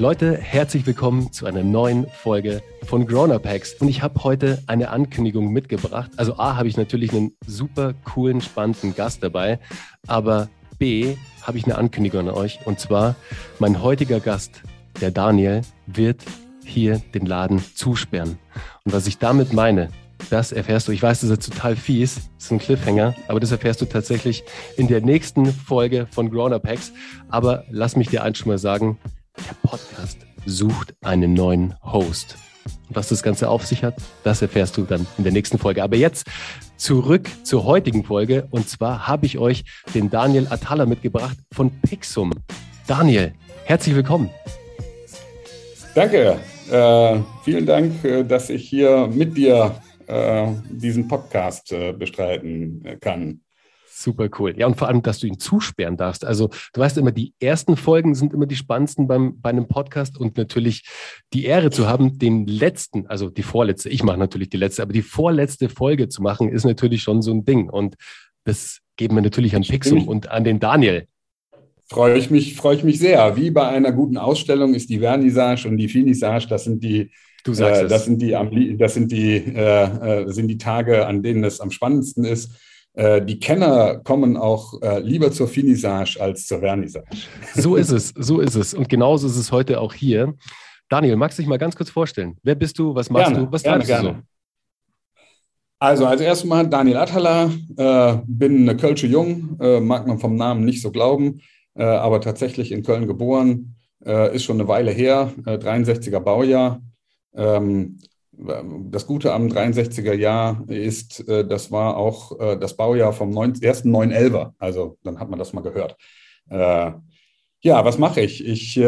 Leute, herzlich willkommen zu einer neuen Folge von Grown Up Hacks. Und ich habe heute eine Ankündigung mitgebracht. Also A, habe ich natürlich einen super coolen, spannenden Gast dabei. Aber B, habe ich eine Ankündigung an euch. Und zwar, mein heutiger Gast, der Daniel, wird hier den Laden zusperren. Und was ich damit meine, das erfährst du. Ich weiß, das ist total fies, das ist ein Cliffhanger, aber das erfährst du tatsächlich in der nächsten Folge von Grown Up Hacks. Aber lass mich dir eins schon mal sagen, der Podcast sucht einen neuen Host. Und was das Ganze auf sich hat, das erfährst du dann in der nächsten Folge. Aber jetzt zurück zur heutigen Folge. Und zwar habe ich euch den Daniel Atala mitgebracht von Pixum. Daniel, herzlich willkommen. Danke. Äh, vielen Dank, äh, dass ich hier mit dir äh, diesen Podcast äh, bestreiten kann. Super cool. Ja, und vor allem, dass du ihn zusperren darfst. Also, du weißt immer, die ersten Folgen sind immer die spannendsten beim, bei einem Podcast und natürlich die Ehre zu haben, den letzten, also die vorletzte, ich mache natürlich die letzte, aber die vorletzte Folge zu machen, ist natürlich schon so ein Ding. Und das geben wir natürlich an Pixum und an den Daniel. Freue ich mich, freue ich mich sehr. Wie bei einer guten Ausstellung ist die Vernissage und die Finissage, das sind die Du sagst äh, das sind die, das sind die, äh, äh, sind die Tage, an denen es am spannendsten ist. Äh, die Kenner kommen auch äh, lieber zur Finissage als zur Vernissage. So ist es, so ist es. Und genauso ist es heute auch hier. Daniel, magst du dich mal ganz kurz vorstellen? Wer bist du? Was machst gerne, du? Was gerne, treibst du so? Also als erstes mal Daniel Atala, äh, bin eine Kölsche Jung, äh, mag man vom Namen nicht so glauben, äh, aber tatsächlich in Köln geboren, äh, ist schon eine Weile her, 63er Baujahr. Ähm, das Gute am 63er Jahr ist, äh, das war auch äh, das Baujahr vom ersten 911er. Also dann hat man das mal gehört. Äh, ja, was mache ich? Ich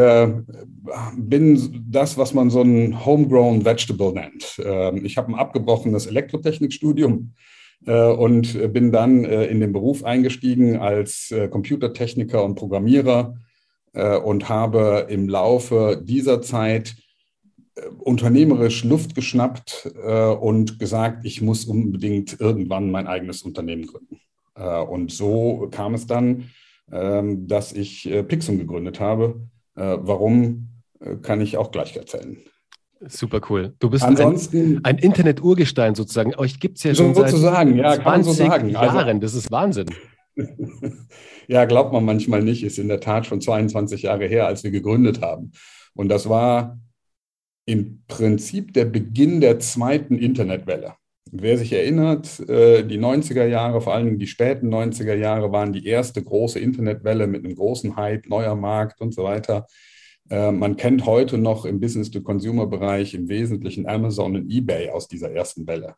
bin das, was man so ein Homegrown Vegetable nennt. Ähm, ich habe ein abgebrochenes Elektrotechnikstudium und bin dann in den Beruf eingestiegen als Computertechniker und Programmierer und habe im Laufe dieser Zeit äh, unternehmerisch Luft geschnappt äh, und gesagt, ich muss unbedingt irgendwann mein eigenes Unternehmen gründen. Äh, und so kam es dann, ähm, dass ich äh, Pixum gegründet habe. Äh, warum, äh, kann ich auch gleich erzählen. Super cool. Du bist Ansonsten, ein, ein Internet-Urgestein sozusagen. Euch gibt es ja schon sozusagen, seit ja, 20 so Jahren. Also, das ist Wahnsinn. ja, glaubt man manchmal nicht. Ist in der Tat schon 22 Jahre her, als wir gegründet haben. Und das war im Prinzip der Beginn der zweiten Internetwelle. Wer sich erinnert, äh, die 90er Jahre, vor allem die späten 90er Jahre, waren die erste große Internetwelle mit einem großen Hype, neuer Markt und so weiter. Äh, man kennt heute noch im Business-to-Consumer-Bereich im Wesentlichen Amazon und eBay aus dieser ersten Welle.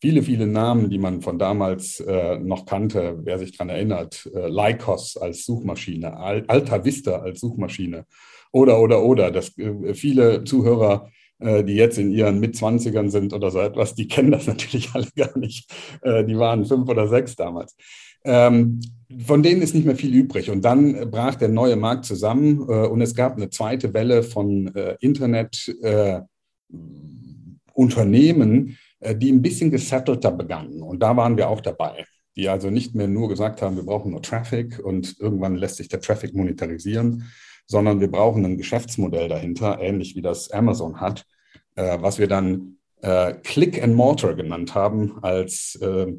Viele, viele Namen, die man von damals äh, noch kannte, wer sich daran erinnert, Lycos als Suchmaschine, Alta Vista als Suchmaschine, oder, oder, oder. Das, äh, viele Zuhörer, äh, die jetzt in ihren Mitzwanzigern sind oder so etwas, die kennen das natürlich alle gar nicht. Äh, die waren fünf oder sechs damals. Ähm, von denen ist nicht mehr viel übrig. Und dann brach der neue Markt zusammen und es gab eine zweite Welle von Internetunternehmen, die ein bisschen gesettelter begannen. Und da waren wir auch dabei die also nicht mehr nur gesagt haben, wir brauchen nur Traffic und irgendwann lässt sich der Traffic monetarisieren, sondern wir brauchen ein Geschäftsmodell dahinter, ähnlich wie das Amazon hat, äh, was wir dann äh, Click and Mortar genannt haben als, äh,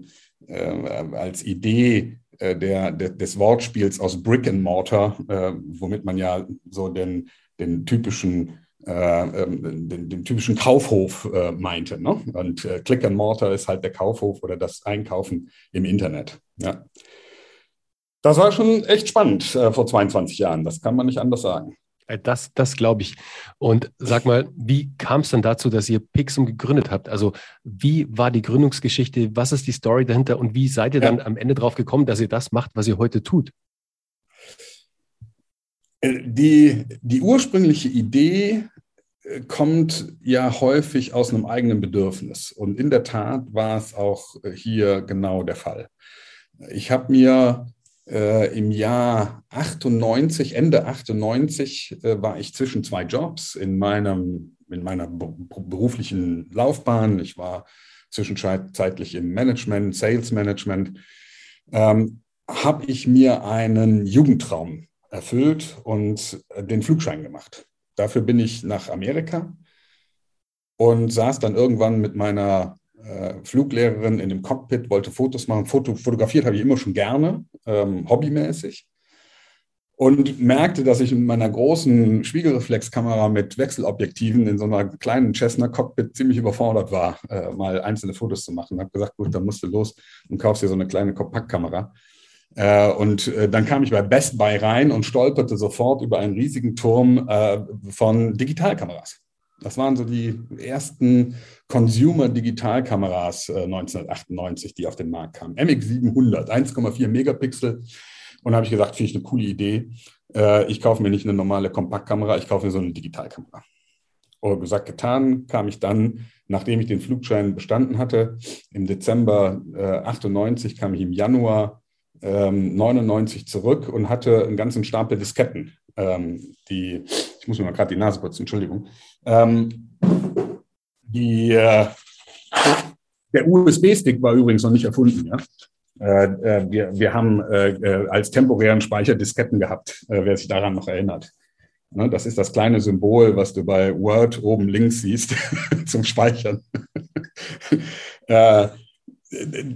äh als Idee äh, der, der, des Wortspiels aus Brick and Mortar, äh, womit man ja so den, den typischen ähm, den, den, typischen Kaufhof meinte. Ne? Und Click and Mortar ist halt der Kaufhof oder das Einkaufen im Internet. Ja. Das war schon echt spannend äh, vor 22 Jahren. Das kann man nicht anders sagen. Äh, das, das glaube ich. Und sag mal, wie kam es dann dazu, dass ihr Pixum gegründet habt? Also, wie war die Gründungsgeschichte? Was ist die Story dahinter? Und wie seid ihr ja. dann am Ende drauf gekommen, dass ihr das macht, was ihr heute tut? Äh, die, die ursprüngliche Idee äh, kommt ja häufig aus einem eigenen Bedürfnis. Und in der Tat war es auch hier genau der Fall. Ich habe mir äh, Im Jahr 98, Ende 98, äh, war ich zwischen zwei Jobs in, meinem, in meiner beruflichen Laufbahn. Ich war zwischenzeitlich im Management, Sales Management. Ähm, habe ich mir einen Jugendtraum erfüllt und den Flugschein gemacht. dafür bin ich nach Amerika und saß dann irgendwann mit meiner äh, Fluglehrerin in dem Cockpit, wollte Fotos machen. Foto, fotografiert habe ich immer schon gerne, ähm, hobbymäßig. Und merkte, dass ich mit meiner großen Spiegelreflexkamera mit Wechselobjektiven in so einer kleinen Cessna Cockpit ziemlich überfordert war, äh, mal einzelne Fotos zu machen. Habe gesagt, gut, dann musst du los und kaufst dir so eine kleine Kompaktkamera. Äh, und äh, dann kam ich bei Best Buy rein und stolperte sofort über einen riesigen Turm äh, von Digitalkameras. Das waren so die ersten Consumer-Digitalkameras 1998, die auf den Markt kamen. MX700, 1,4 Megapixel. Und da habe ich gesagt, finde ich eine coole Idee. ich kaufe mir nicht eine normale Kompaktkamera, ich kaufe mir so eine Digitalkamera. Und gesagt, getan, kam ich dann, nachdem ich den Flugschein bestanden hatte, im Dezember 98, kam ich im Januar 99 ähm, zurück und hatte einen ganzen Stapel Disketten. Ähm, die, ich muss mir mal gerade die Nase putzen, Entschuldigung. Ähm, die, äh, der USB-Stick war übrigens noch nicht erfunden. Ja? Äh, äh wir, wir haben äh, äh, als temporären Speicher Disketten gehabt, äh, wer sich daran noch erinnert. Ne, das ist das kleine Symbol, was du bei Word oben links siehst zum Speichern.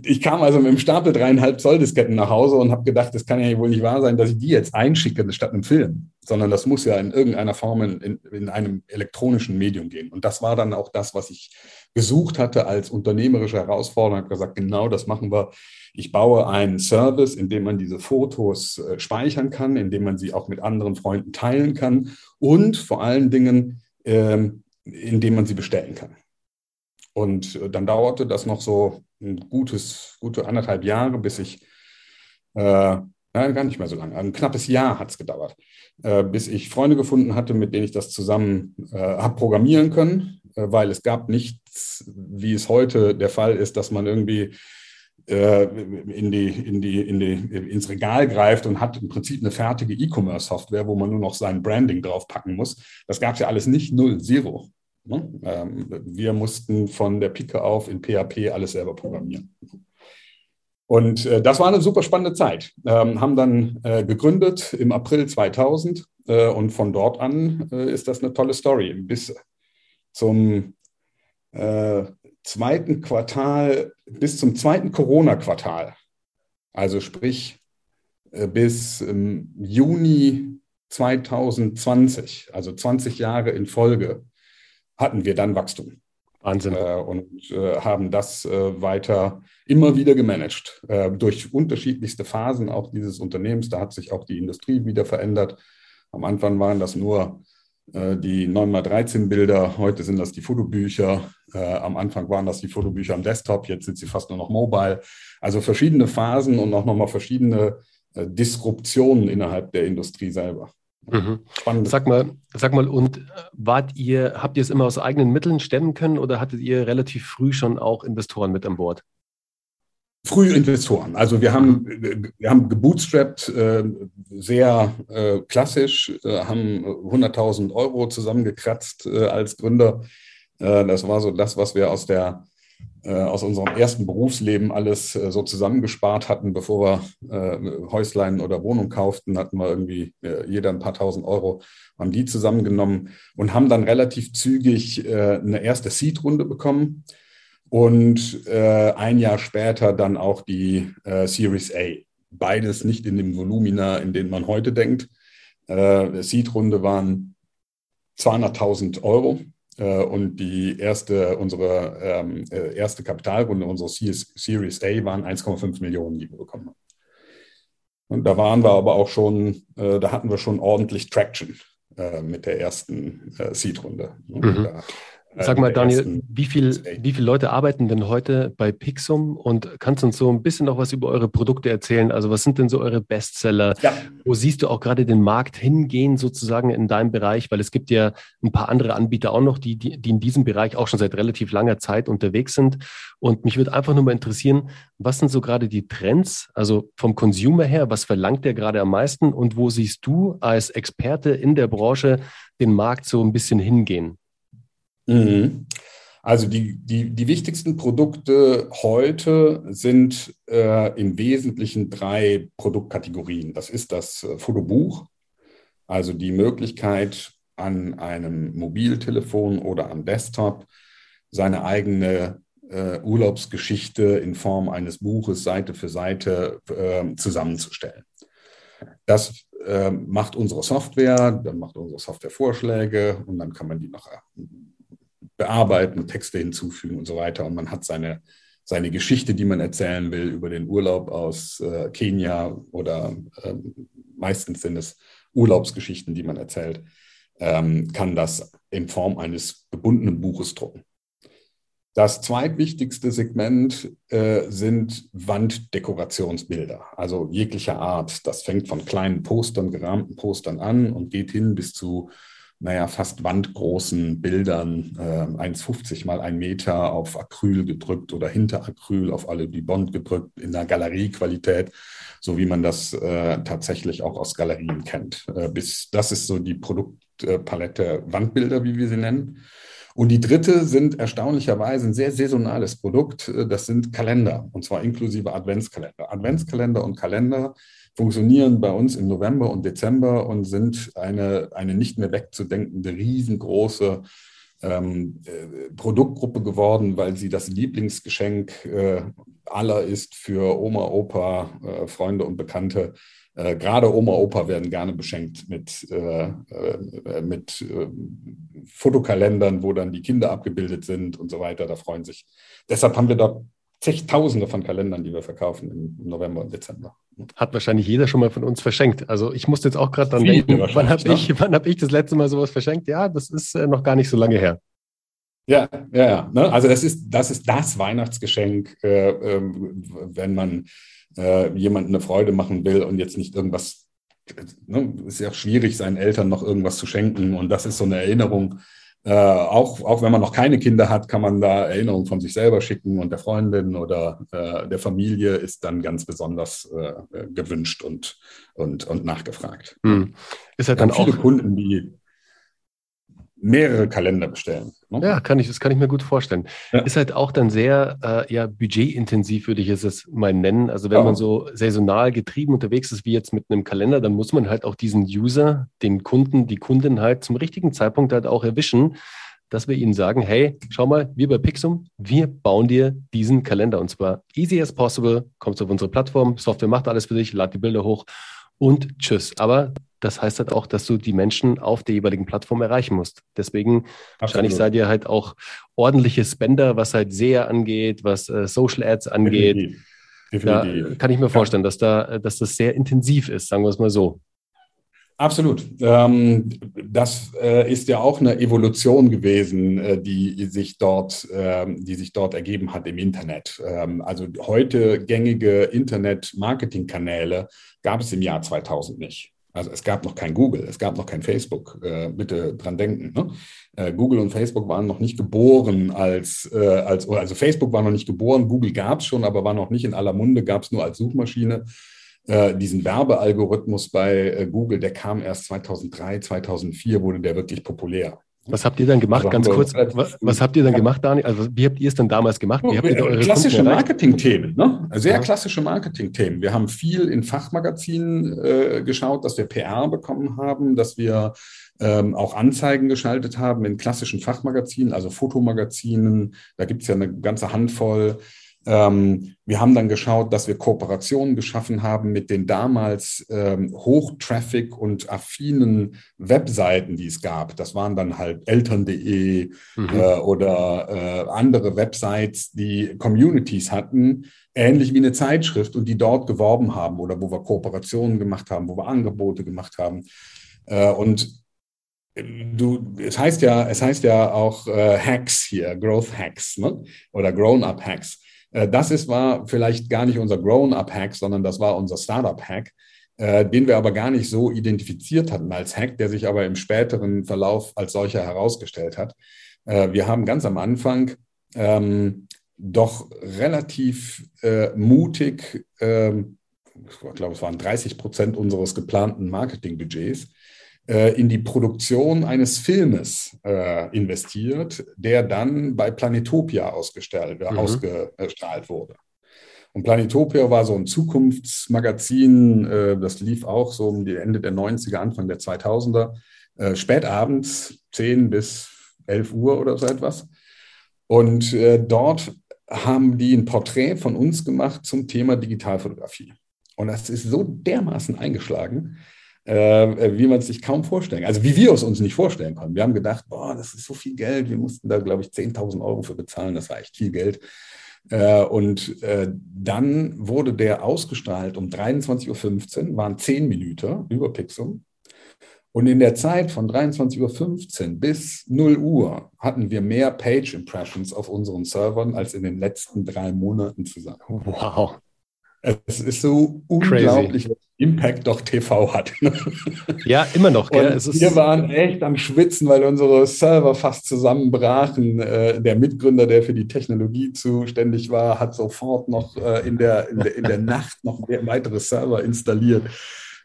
ich kam also mit dem Stapel dreieinhalb Zoll Disketten nach Hause und habe gedacht, das kann ja wohl nicht wahr sein, dass ich die jetzt einschicke statt einem Film, sondern das muss ja in irgendeiner Form in, in einem elektronischen Medium gehen. Und das war dann auch das, was ich gesucht hatte als unternehmerische Herausforderung. Ich habe gesagt, genau das machen wir. Ich baue einen Service, in dem man diese Fotos äh, speichern kann, in dem man sie auch mit anderen Freunden teilen kann und vor allen Dingen, ähm, in dem man sie bestellen kann. Und äh, dann dauerte das noch so ein gutes, gute anderthalb Jahre, bis ich, äh, nein, gar nicht mehr so lange, ein knappes Jahr hat es gedauert, äh, bis ich Freunde gefunden hatte, mit denen ich das zusammen äh, habe programmieren können, äh, weil es gab nichts, wie es heute der Fall ist, dass man irgendwie äh, in die, in die, in die, ins Regal greift und hat im Prinzip eine fertige E-Commerce-Software, wo man nur noch sein Branding draufpacken muss. Das gab es ja alles nicht, null, zero. Ne? Ähm, wir mussten von der Pike auf in PHP alles selber programmieren. Und äh, das war eine super spannende Zeit. Ähm, haben dann äh, gegründet im April 2000 äh, und von dort an äh, ist das eine tolle Story. Bis zum äh, zweiten Quartal, bis zum zweiten Corona-Quartal, also sprich äh, bis ähm, Juni 2020, also 20 Jahre in Folge, hatten wir dann Wachstum. Wahnsinn. Äh, und äh, haben das äh, weiter immer wieder gemanagt. Äh, durch unterschiedlichste Phasen auch dieses Unternehmens. Da hat sich auch die Industrie wieder verändert. Am Anfang waren das nur äh, die 9x13 Bilder, heute sind das die Fotobücher. Äh, am Anfang waren das die Fotobücher am Desktop, jetzt sind sie fast nur noch mobile. Also verschiedene Phasen und auch nochmal verschiedene Disruptionen innerhalb der Industrie selber. Mhm. Spannend. Sag mal, sag mal, und äh, wart ihr, habt ihr es immer aus eigenen Mitteln stemmen können oder hattet ihr relativ früh schon auch Investoren mit an Bord? Früh Investoren. Also wir haben, wir haben gebootstrapped, äh, sehr äh, klassisch, äh, haben 100.000 Euro zusammengekratzt als Gründer. Das war so das, was wir aus der aus unserem ersten Berufsleben alles äh, so zusammengespart hatten, bevor wir äh, Häuslein oder Wohnung kauften, hatten wir irgendwie jeder ein paar tausend Euro, haben die zusammengenommen und haben dann relativ zügig eine erste Seed-Runde bekommen und ein Jahr später dann auch die Series A. Beides nicht in dem Volumina, in dem man heute denkt. Seed-Runde waren 200.000 Euro äh, und die erste, unsere ähm, äh, erste Kapitalrunde, unsere Series A, waren 1,5 Millionen, die wir bekommen haben. Und da waren wir aber auch schon, äh, da hatten wir schon ordentlich Traction äh, mit der ersten äh, Seed-Runde. Mhm. Da Sag mal, Daniel, wie, viel, wie viele Leute arbeiten denn heute bei Pixum und kannst du uns so ein bisschen noch was über eure Produkte erzählen? Also was sind denn so eure Bestseller? Ja. Wo siehst du auch gerade den Markt hingehen sozusagen in deinem Bereich? Weil es gibt ja ein paar andere Anbieter auch noch, die, die, die in diesem Bereich auch schon seit relativ langer Zeit unterwegs sind. Und mich würde einfach nur mal interessieren, was sind so gerade die Trends? Also vom Consumer her, was verlangt der gerade am meisten? Und wo siehst du als Experte in der Branche den Markt so ein bisschen hingehen? Mhm. Also die, die, die wichtigsten Produkte heute sind äh, im Wesentlichen drei Produktkategorien. Das ist das äh, Fotobuch, also die Möglichkeit, an einem Mobiltelefon oder am Desktop seine eigene äh, Urlaubsgeschichte in Form eines Buches Seite für Seite äh, zusammenzustellen. Das äh, macht unsere Software, dann macht unsere Software Vorschläge und dann kann man die noch äh, bearbeiten, Texte hinzufügen und so weiter. Und man hat seine, seine Geschichte, die man erzählen will über den Urlaub aus äh, Kenia oder ähm, meistens sind es Urlaubsgeschichten, die man erzählt, ähm, kann das in Form eines gebundenen Buches drucken. Das zweitwichtigste Segment äh, sind Wanddekorationsbilder, also jeglicher Art. Das fängt von kleinen Postern, gerahmten Postern an und geht hin bis zu, naja, fast wandgroßen Bildern, äh, 1,50 mal 1 Meter auf Acryl gedrückt oder hinter Acryl auf alle die Bond gedrückt in der Galeriequalität, so wie man das äh, tatsächlich auch aus Galerien kennt. Äh, bis, das ist so die Produktpalette Wandbilder, wie wir sie nennen. Und die dritte sind erstaunlicherweise ein sehr saisonales Produkt. Das sind Kalender, und zwar inklusive Adventskalender. Adventskalender und Kalender funktionieren bei uns im November und Dezember und sind eine, eine nicht mehr wegzudenkende, riesengroße ähm, äh, Produktgruppe geworden, weil sie das Lieblingsgeschenk äh, aller ist für Oma, Opa, äh, Freunde und Bekannte äh, gerade Oma, Opa werden gerne beschenkt mit, äh, äh, mit Fotokalendern, wo dann die Kinder abgebildet sind und so weiter. Da freuen sich. Deshalb haben wir dort zigtausende von Kalendern, die wir verkaufen im November und Dezember. Hat wahrscheinlich jeder schon mal von uns verschenkt. Also ich musste jetzt auch gerade dran denken, wann habe ne? ich, hab ich das letzte Mal sowas verschenkt? Ja, das ist äh, noch gar nicht so lange her. Ja, ja, ja. Ne? Also das ist, das ist das Weihnachtsgeschenk, äh, äh, wenn man äh, jemandem eine Freude machen will und jetzt nicht irgendwas, ne, ist ja auch schwierig, seinen Eltern noch irgendwas zu schenken. Und das ist so eine Erinnerung. Äh, auch, auch wenn man noch keine Kinder hat, kann man da Erinnerungen von sich selber schicken und der Freundin oder äh, der Familie ist dann ganz besonders äh, gewünscht und, und, und nachgefragt. Hm. Ist halt dann viele auch Kunden, die mehrere Kalender bestellen. Ne? Ja, kann ich, das kann ich mir gut vorstellen. Ja. Ist halt auch dann sehr äh, ja, budgetintensiv, würde ich es mal nennen. Also wenn ja. man so saisonal getrieben unterwegs ist, wie jetzt mit einem Kalender, dann muss man halt auch diesen User, den Kunden, die Kunden halt zum richtigen Zeitpunkt halt auch erwischen, dass wir ihnen sagen, hey, schau mal, wir bei Pixum, wir bauen dir diesen Kalender und zwar easy as possible, kommst auf unsere Plattform, Software macht alles für dich, lad die Bilder hoch und tschüss. Aber das heißt halt auch, dass du die Menschen auf der jeweiligen Plattform erreichen musst. Deswegen Absolut. wahrscheinlich seid ihr halt auch ordentliche Spender, was halt SEA angeht, was äh, Social Ads angeht. Definitiv. Definitiv. Da kann ich mir vorstellen, dass da, dass das sehr intensiv ist, sagen wir es mal so. Absolut. Ähm, das äh, ist ja auch eine Evolution gewesen, äh, die sich dort, ähm, die sich dort ergeben hat im Internet. Ähm, also heute gängige Internet-Marketing-Kanäle gab es im Jahr 2000 nicht. Also es gab noch kein Google, es gab noch kein Facebook. Äh, bitte dran denken. Ne? Äh, Google und Facebook waren noch nicht geboren als, äh, als also Facebook war noch nicht geboren, Google gab es schon, aber war noch nicht in aller Munde, gab es nur als Suchmaschine. Äh, diesen Werbealgorithmus bei äh, Google, der kam erst 2003, 2004, wurde der wirklich populär. Was habt ihr dann gemacht, also ganz kurz? Was, was, habt ihr dann gemacht, Daniel? Also wie habt ihr es dann damals gemacht? Ihr eure klassische Marketingthemen, ne? Sehr ja. klassische Marketingthemen. Wir haben viel in Fachmagazinen äh, geschaut, dass wir PR bekommen haben, dass wir ähm, auch Anzeigen geschaltet haben in klassischen Fachmagazinen, also Fotomagazinen. Da gibt es ja eine ganze Handvoll. Ähm, wir haben dann geschaut, dass wir Kooperationen geschaffen haben mit den damals ähm, Hochtraffic und affinen Webseiten, die es gab. Das waren dann halt eltern.de mhm. äh, oder äh, andere Websites, die Communities hatten, ähnlich wie eine Zeitschrift und die dort geworben haben oder wo wir Kooperationen gemacht haben, wo wir Angebote gemacht haben. Äh, und Du, es heißt ja, es heißt ja auch äh, Hacks hier, Growth Hacks ne? oder Grown-up Hacks. Äh, das ist, war vielleicht gar nicht unser Grown-up-Hack, sondern das war unser Startup-Hack, äh, den wir aber gar nicht so identifiziert hatten als Hack, der sich aber im späteren Verlauf als solcher herausgestellt hat. Äh, wir haben ganz am Anfang ähm, doch relativ äh, mutig, ähm, ich glaube, es waren 30 Prozent unseres geplanten Marketingbudgets, in die Produktion eines Filmes äh, investiert, der dann bei Planetopia ausgestrahlt, mhm. ausgestrahlt wurde. Und Planetopia war so ein Zukunftsmagazin, äh, das lief auch so um die Ende der 90er, Anfang der 2000er, äh, spät abends, 10 bis 11 Uhr oder so etwas. Und äh, dort haben die ein Porträt von uns gemacht zum Thema Digitalfotografie. Und das ist so dermaßen eingeschlagen, äh, wie man es sich kaum vorstellen kann. Also wie wir es uns nicht vorstellen konnten. Wir haben gedacht, boah, das ist so viel Geld. Wir mussten da, glaube ich, 10.000 Euro für bezahlen. Das war echt viel Geld. Äh, und äh, dann wurde der ausgestrahlt um 23.15 Uhr, waren 10 Minuten über Pixum. Und in der Zeit von 23.15 Uhr bis 0 Uhr hatten wir mehr Page Impressions auf unseren Servern als in den letzten drei Monaten zusammen. Wow. Es ist so unglaublich, was Impact doch TV hat. ja, immer noch. Wir waren echt am Schwitzen, weil unsere Server fast zusammenbrachen. Äh, der Mitgründer, der für die Technologie zuständig war, hat sofort noch äh, in, der, in, der, in der Nacht noch weitere Server installiert.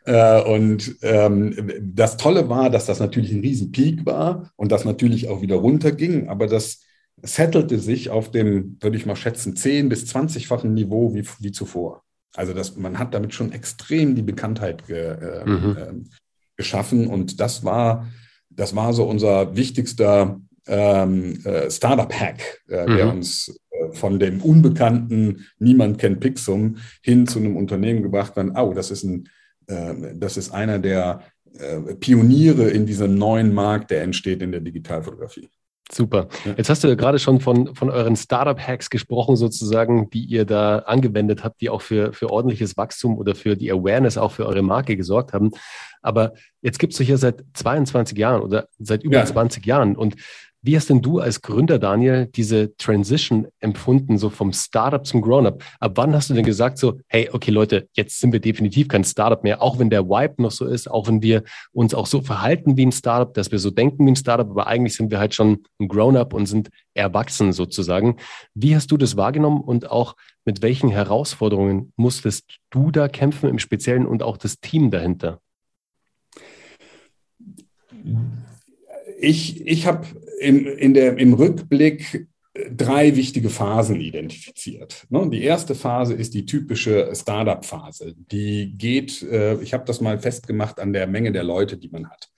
Äh, und ähm, das Tolle war, dass das natürlich ein Riesenpeak war und das natürlich auch wieder runterging, aber das settelte sich auf dem, würde ich mal schätzen, 10- bis 20-fachen Niveau wie, wie zuvor. Also das, man hat damit schon extrem die Bekanntheit ge, äh, mhm. äh, geschaffen und das war, das war so unser wichtigster ähm, äh, Startup-Hack, äh, mhm. der uns äh, von dem unbekannten Niemand kennt Pixum hin zu einem Unternehmen gebracht hat. Oh, das ist ein ähm, das ist einer der äh, Pioniere in diesem neuen Markt, der entsteht in der Digitalfotografie. Super. Jetzt hast du ja gerade schon von, von euren Startup-Hacks gesprochen, sozusagen, die ihr da angewendet habt, die auch für, für ordentliches Wachstum oder für die Awareness auch für eure Marke gesorgt haben. Aber jetzt gibt es euch ja seit 22 Jahren oder seit über ja. 20 Jahren. Und wie hast denn du als Gründer, Daniel, diese Transition empfunden, so vom Startup zum Grown-up? Ab wann hast du denn gesagt, so, hey, okay, Leute, jetzt sind wir definitiv kein Startup mehr, auch wenn der Vibe noch so ist, auch wenn wir uns auch so verhalten wie ein Startup, dass wir so denken wie ein Startup, aber eigentlich sind wir halt schon ein Grown-up und sind erwachsen sozusagen. Wie hast du das wahrgenommen und auch mit welchen Herausforderungen musstest du da kämpfen im Speziellen und auch das Team dahinter? Ich, ich habe im, in der, im Rückblick drei wichtige Phasen identifiziert. Ne, die erste Phase ist die typische Startup-Phase. Die geht, äh, ich habe das mal festgemacht an der Menge der Leute, die man hat.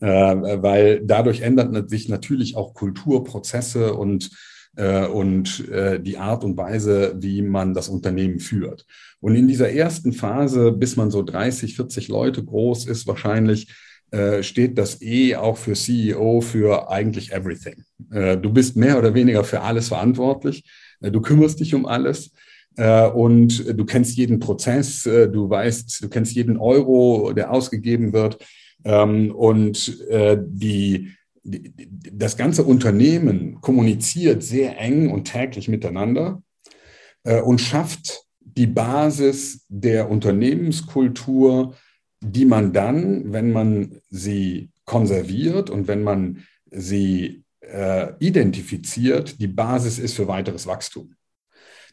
Äh, weil dadurch ändert sich natürlich auch Kulturprozesse und äh, und die Art und Weise, wie man das Unternehmen führt. Und in dieser ersten Phase, bis man so 30, 40 Leute groß ist, wahrscheinlich äh, steht das E auch für CEO für eigentlich everything. Äh, du bist mehr oder weniger für alles verantwortlich. Äh, du kümmerst dich um alles. Und du kennst jeden Prozess, du weißt, du kennst jeden Euro, der ausgegeben wird. Ähm, und die, das ganze Unternehmen kommuniziert sehr eng und täglich miteinander und schafft die Basis der Unternehmenskultur, die man dann, wenn man sie konserviert und wenn man sie äh, identifiziert, die Basis ist für weiteres Wachstum.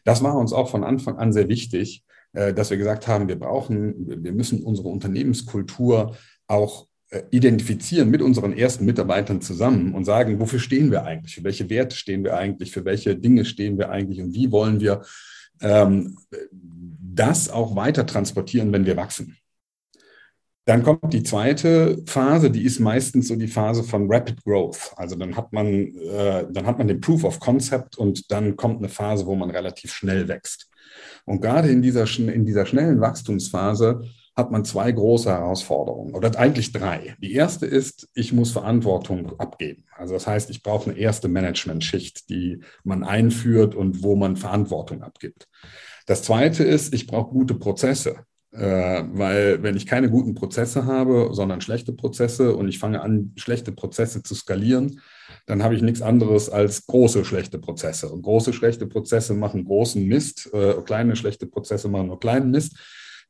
Das war uns auch von Anfang an sehr wichtig, äh, dass wir gesagt haben, wir brauchen, wir müssen unsere Unternehmenskultur auch äh, identifizieren mit unseren ersten Mitarbeitern zusammen und sagen, wofür stehen wir eigentlich, für welche Werte stehen wir eigentlich, für welche Dinge stehen wir eigentlich und wie wollen wir ähm, das auch weiter transportieren, wenn wir wachsen. Dann kommt die zweite Phase, die ist meistens so die Phase von Rapid Growth. Also dann hat man, äh, dann hat man den Proof of Concept und dann kommt eine Phase, wo man relativ schnell wächst. Und gerade in dieser, in dieser schnellen Wachstumsphase hat man zwei große Herausforderungen oder eigentlich drei. Die erste ist, ich muss Verantwortung abgeben. Also das heißt, ich brauche eine erste Management-Schicht, die man einführt und wo man Verantwortung abgibt. Das zweite ist, ich brauche gute Prozesse. Äh, weil wenn ich keine guten Prozesse habe, sondern schlechte Prozesse und ich fange an, schlechte Prozesse zu skalieren, dann habe ich nichts anderes als große schlechte Prozesse. Und große schlechte Prozesse machen großen Mist, äh, kleine schlechte Prozesse machen nur kleinen Mist.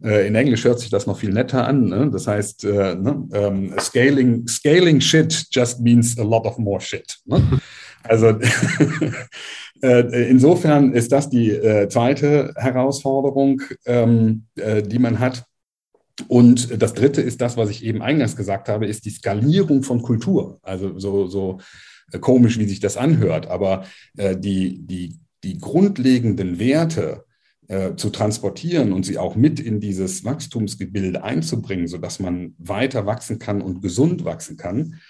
Äh, in Englisch hört sich das noch viel netter an. Ne? Das heißt, äh, ne? ähm, scaling, scaling shit just means a lot of more shit. Ne? Also Äh, insofern ist das die äh, zweite Herausforderung, ähm, äh, die man hat. Und das dritte ist das, was ich eben eingangs gesagt habe, ist die Skalierung von Kultur. Also so, so komisch, wie sich das anhört, aber die, die, die grundlegenden Werte, zu transportieren und sie auch mit in dieses Wachstumsgebilde einzubringen, sodass man weiter wachsen kann und gesund wachsen kann,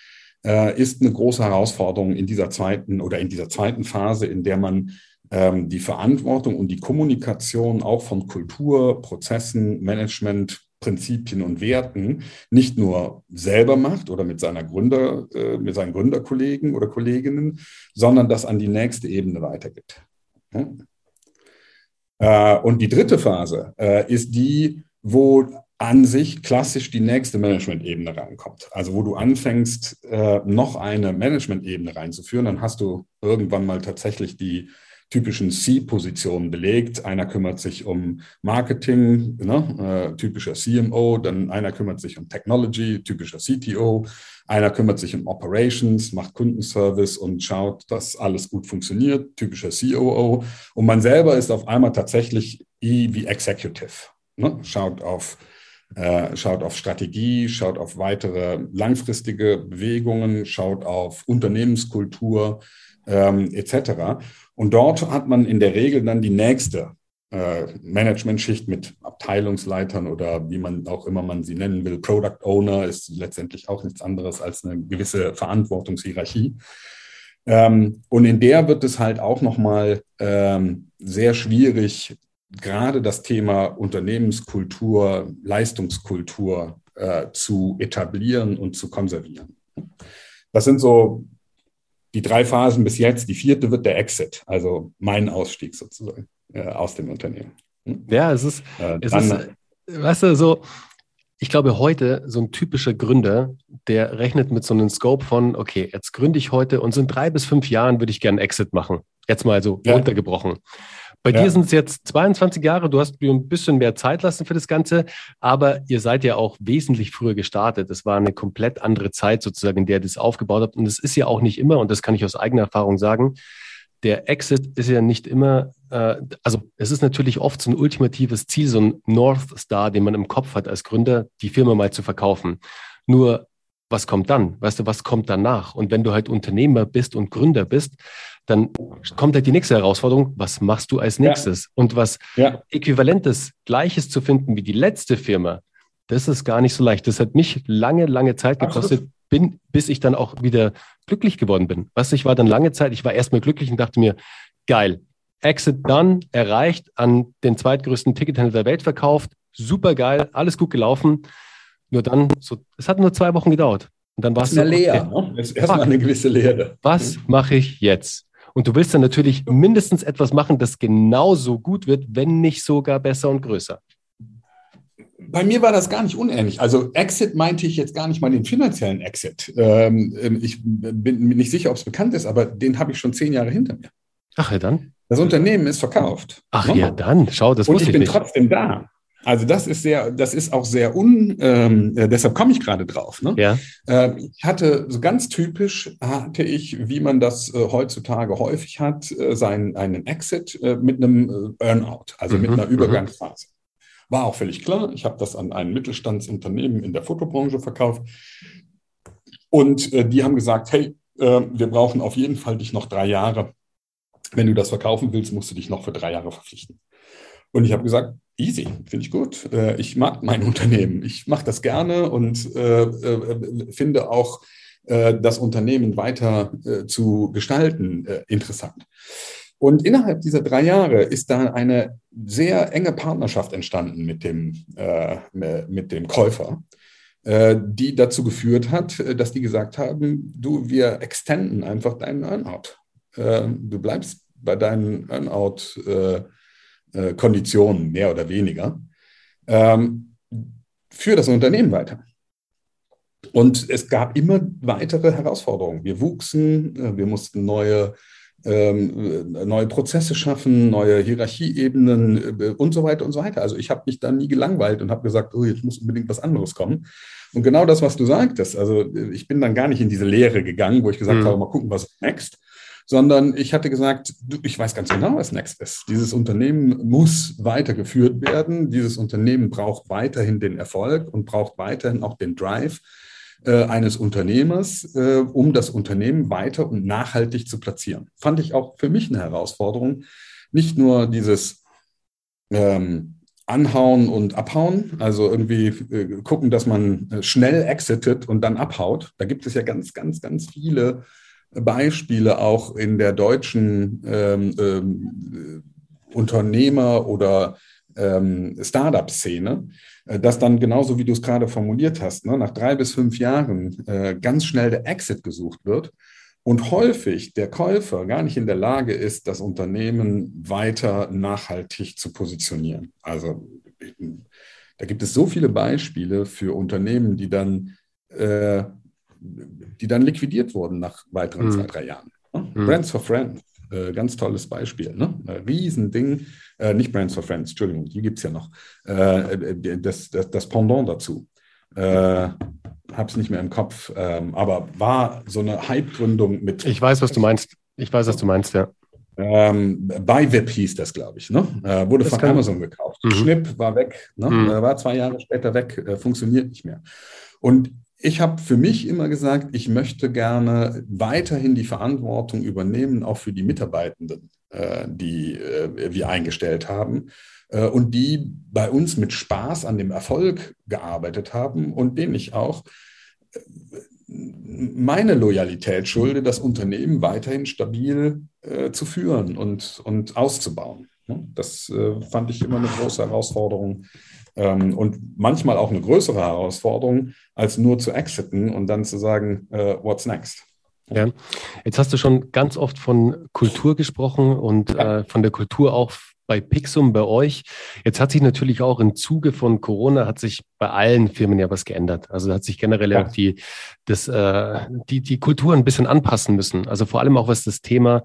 äh, ist eine große Herausforderung in dieser zweiten oder in dieser zweiten Phase, in der man ähm, die Verantwortung und die Kommunikation auch von Kultur, Prozessen, Management, Prinzipien und Werten nicht nur selber macht oder mit seiner Gründer, äh, mit seinen Gründerkollegen oder Kolleginnen, sondern das an die nächste Ebene weitergibt. Äh, und die dritte Phase äh, ist die, wo an sich klassisch die nächste Management-Ebene reinkommt. Also wo du anfängst, äh, noch eine Management-Ebene reinzuführen, dann hast du irgendwann mal tatsächlich die typischen C-Positionen belegt. Einer kümmert sich um Marketing, ne, äh, typischer CMO, dann einer kümmert sich um Technology, typischer CTO, einer kümmert sich um Operations, macht Kundenservice und schaut, dass alles gut funktioniert, typischer COO. Und man selber ist auf einmal tatsächlich E wie Executive, ne, schaut auf äh, schaut auf Strategie, schaut auf weitere langfristige Bewegungen, schaut auf Unternehmenskultur ähm, etc. Und dort hat man in der Regel dann die nächste äh, Management-Schicht mit Abteilungsleitern oder wie man auch immer man sie nennen will. Product Owner ist letztendlich auch nichts anderes als eine gewisse Verantwortungshierarchie. Ähm, und in der wird es halt auch nochmal ähm, sehr schwierig, gerade das Thema Unternehmenskultur, Leistungskultur äh, zu etablieren und zu konservieren. Das sind so die drei Phasen bis jetzt. Die vierte wird der Exit, also mein Ausstieg sozusagen äh, aus dem Unternehmen. Hm? Ja, es ist, äh, es ist, weißt du, so, ich glaube, heute so ein typischer Gründer, der rechnet mit so einem Scope von, okay, jetzt gründe ich heute und so in drei bis fünf Jahren würde ich gerne Exit machen. Jetzt mal so ja. runtergebrochen. Bei ja. dir sind es jetzt 22 Jahre, du hast ein bisschen mehr Zeit lassen für das Ganze, aber ihr seid ja auch wesentlich früher gestartet. Es war eine komplett andere Zeit sozusagen, in der ihr das aufgebaut habt. Und es ist ja auch nicht immer, und das kann ich aus eigener Erfahrung sagen, der Exit ist ja nicht immer, äh, also es ist natürlich oft so ein ultimatives Ziel, so ein North Star, den man im Kopf hat als Gründer, die Firma mal zu verkaufen. Nur was kommt dann? Weißt du, was kommt danach? Und wenn du halt Unternehmer bist und Gründer bist, dann kommt halt die nächste Herausforderung, was machst du als nächstes? Ja. Und was ja. Äquivalentes, Gleiches zu finden wie die letzte Firma, das ist gar nicht so leicht. Das hat mich lange, lange Zeit gekostet, bin, bis ich dann auch wieder glücklich geworden bin. Was ich war dann lange Zeit, ich war erstmal glücklich und dachte mir, geil, Exit done, erreicht, an den zweitgrößten Tickethändler der Welt verkauft, super geil, alles gut gelaufen. Nur dann, so, es hat nur zwei Wochen gedauert. Und dann war es eine so. Okay, ne? Erstmal eine gewisse Lehre. Was mache ich jetzt? Und du willst dann natürlich mindestens etwas machen, das genauso gut wird, wenn nicht sogar besser und größer. Bei mir war das gar nicht unähnlich. Also Exit meinte ich jetzt gar nicht mal den finanziellen Exit. Ähm, ich bin mir nicht sicher, ob es bekannt ist, aber den habe ich schon zehn Jahre hinter mir. Ach ja, dann. Das Unternehmen ist verkauft. Ach ja, dann. Schau, das Und wusste ich, ich bin nicht. trotzdem da. Also das ist sehr, das ist auch sehr un, ähm, äh, deshalb komme ich gerade drauf. Ne? Ja. Äh, ich hatte so ganz typisch hatte ich, wie man das äh, heutzutage häufig hat, äh, seinen einen Exit äh, mit einem äh, Earnout, also mhm. mit einer mhm. Übergangsphase. War auch völlig klar. Ich habe das an ein Mittelstandsunternehmen in der Fotobranche verkauft und die haben gesagt, hey, wir brauchen auf jeden Fall dich noch drei Jahre. Wenn du das verkaufen willst, musst du dich noch für drei Jahre verpflichten. Und ich habe gesagt, easy, finde ich gut. Äh, ich mag mein Unternehmen. Ich mache das gerne und äh, äh, finde auch das Unternehmen weiter zu gestalten interessant. Und innerhalb dieser drei Jahre ist da eine sehr enge Partnerschaft entstanden mit dem, mit dem Käufer, die dazu geführt hat, dass die gesagt haben, du, wir extenden einfach deinen Earnout. Du bleibst bei deinen Earnout äh, Konditionen, mehr oder weniger, ähm, für das Unternehmen weiter. Und es gab immer weitere Herausforderungen. Wir wuchsen, äh, wir mussten neue, ähm, neue Prozesse schaffen, neue Hierarchieebenen äh, und so weiter und so weiter. Also ich habe mich da nie gelangweilt und habe gesagt, oh, jetzt muss unbedingt was anderes kommen. Und genau das, was du sagtest, also ich bin dann gar nicht in diese Lehre gegangen, wo ich gesagt mhm. habe, mal gucken, was next, sondern ich hatte gesagt, ich weiß ganz genau, was Next ist. Dieses Unternehmen muss weitergeführt werden. Dieses Unternehmen braucht weiterhin den Erfolg und braucht weiterhin auch den Drive äh, eines Unternehmers, äh, um das Unternehmen weiter und nachhaltig zu platzieren. Fand ich auch für mich eine Herausforderung, nicht nur dieses ähm, anhauen und abhauen, also irgendwie äh, gucken, dass man äh, schnell exitet und dann abhaut. Da gibt es ja ganz, ganz, ganz viele Beispiele auch in der deutschen ähm, ähm, Unternehmer- oder ähm, Startup-Szene, äh, dass dann genauso wie du es gerade formuliert hast, ne, nach drei bis fünf Jahren äh, ganz schnell der Exit gesucht wird und häufig der Käufer gar nicht in der Lage ist, das Unternehmen weiter nachhaltig zu positionieren. Also da gibt es so viele Beispiele für Unternehmen, die dann, äh, die dann liquidiert wurden nach weiteren mhm. zwei, drei Jahren. Ne? Mhm. Brands for Friends, äh, ganz tolles Beispiel. Ne? Riesending, äh, nicht Brands for Friends, Entschuldigung, die gibt es ja noch. Äh, das, das, das Pendant dazu. Äh, habe es nicht mehr im Kopf, ähm, aber war so eine Hype-Gründung mit. Ich weiß, was du meinst. Ich weiß, was du meinst, ja. Ähm, ByWeb hieß das, glaube ich. Ne? Äh, wurde das von Amazon gekauft. Mhm. Schnipp war weg, ne? mhm. äh, war zwei Jahre später weg, äh, funktioniert nicht mehr. Und ich habe für mich immer gesagt, ich möchte gerne weiterhin die Verantwortung übernehmen, auch für die Mitarbeitenden, äh, die äh, wir eingestellt haben äh, und die bei uns mit Spaß an dem Erfolg gearbeitet haben und denen ich auch äh, meine Loyalität schulde, das Unternehmen weiterhin stabil äh, zu führen und, und auszubauen. Das äh, fand ich immer eine große Herausforderung ähm, und manchmal auch eine größere Herausforderung, als nur zu exiten und dann zu sagen, äh, what's next? Ja, jetzt hast du schon ganz oft von Kultur gesprochen und äh, von der Kultur auch bei Pixum, bei euch. Jetzt hat sich natürlich auch im Zuge von Corona hat sich bei allen Firmen ja was geändert. Also hat sich generell ja. auch die, das, äh, die, die Kultur ein bisschen anpassen müssen. Also vor allem auch was das Thema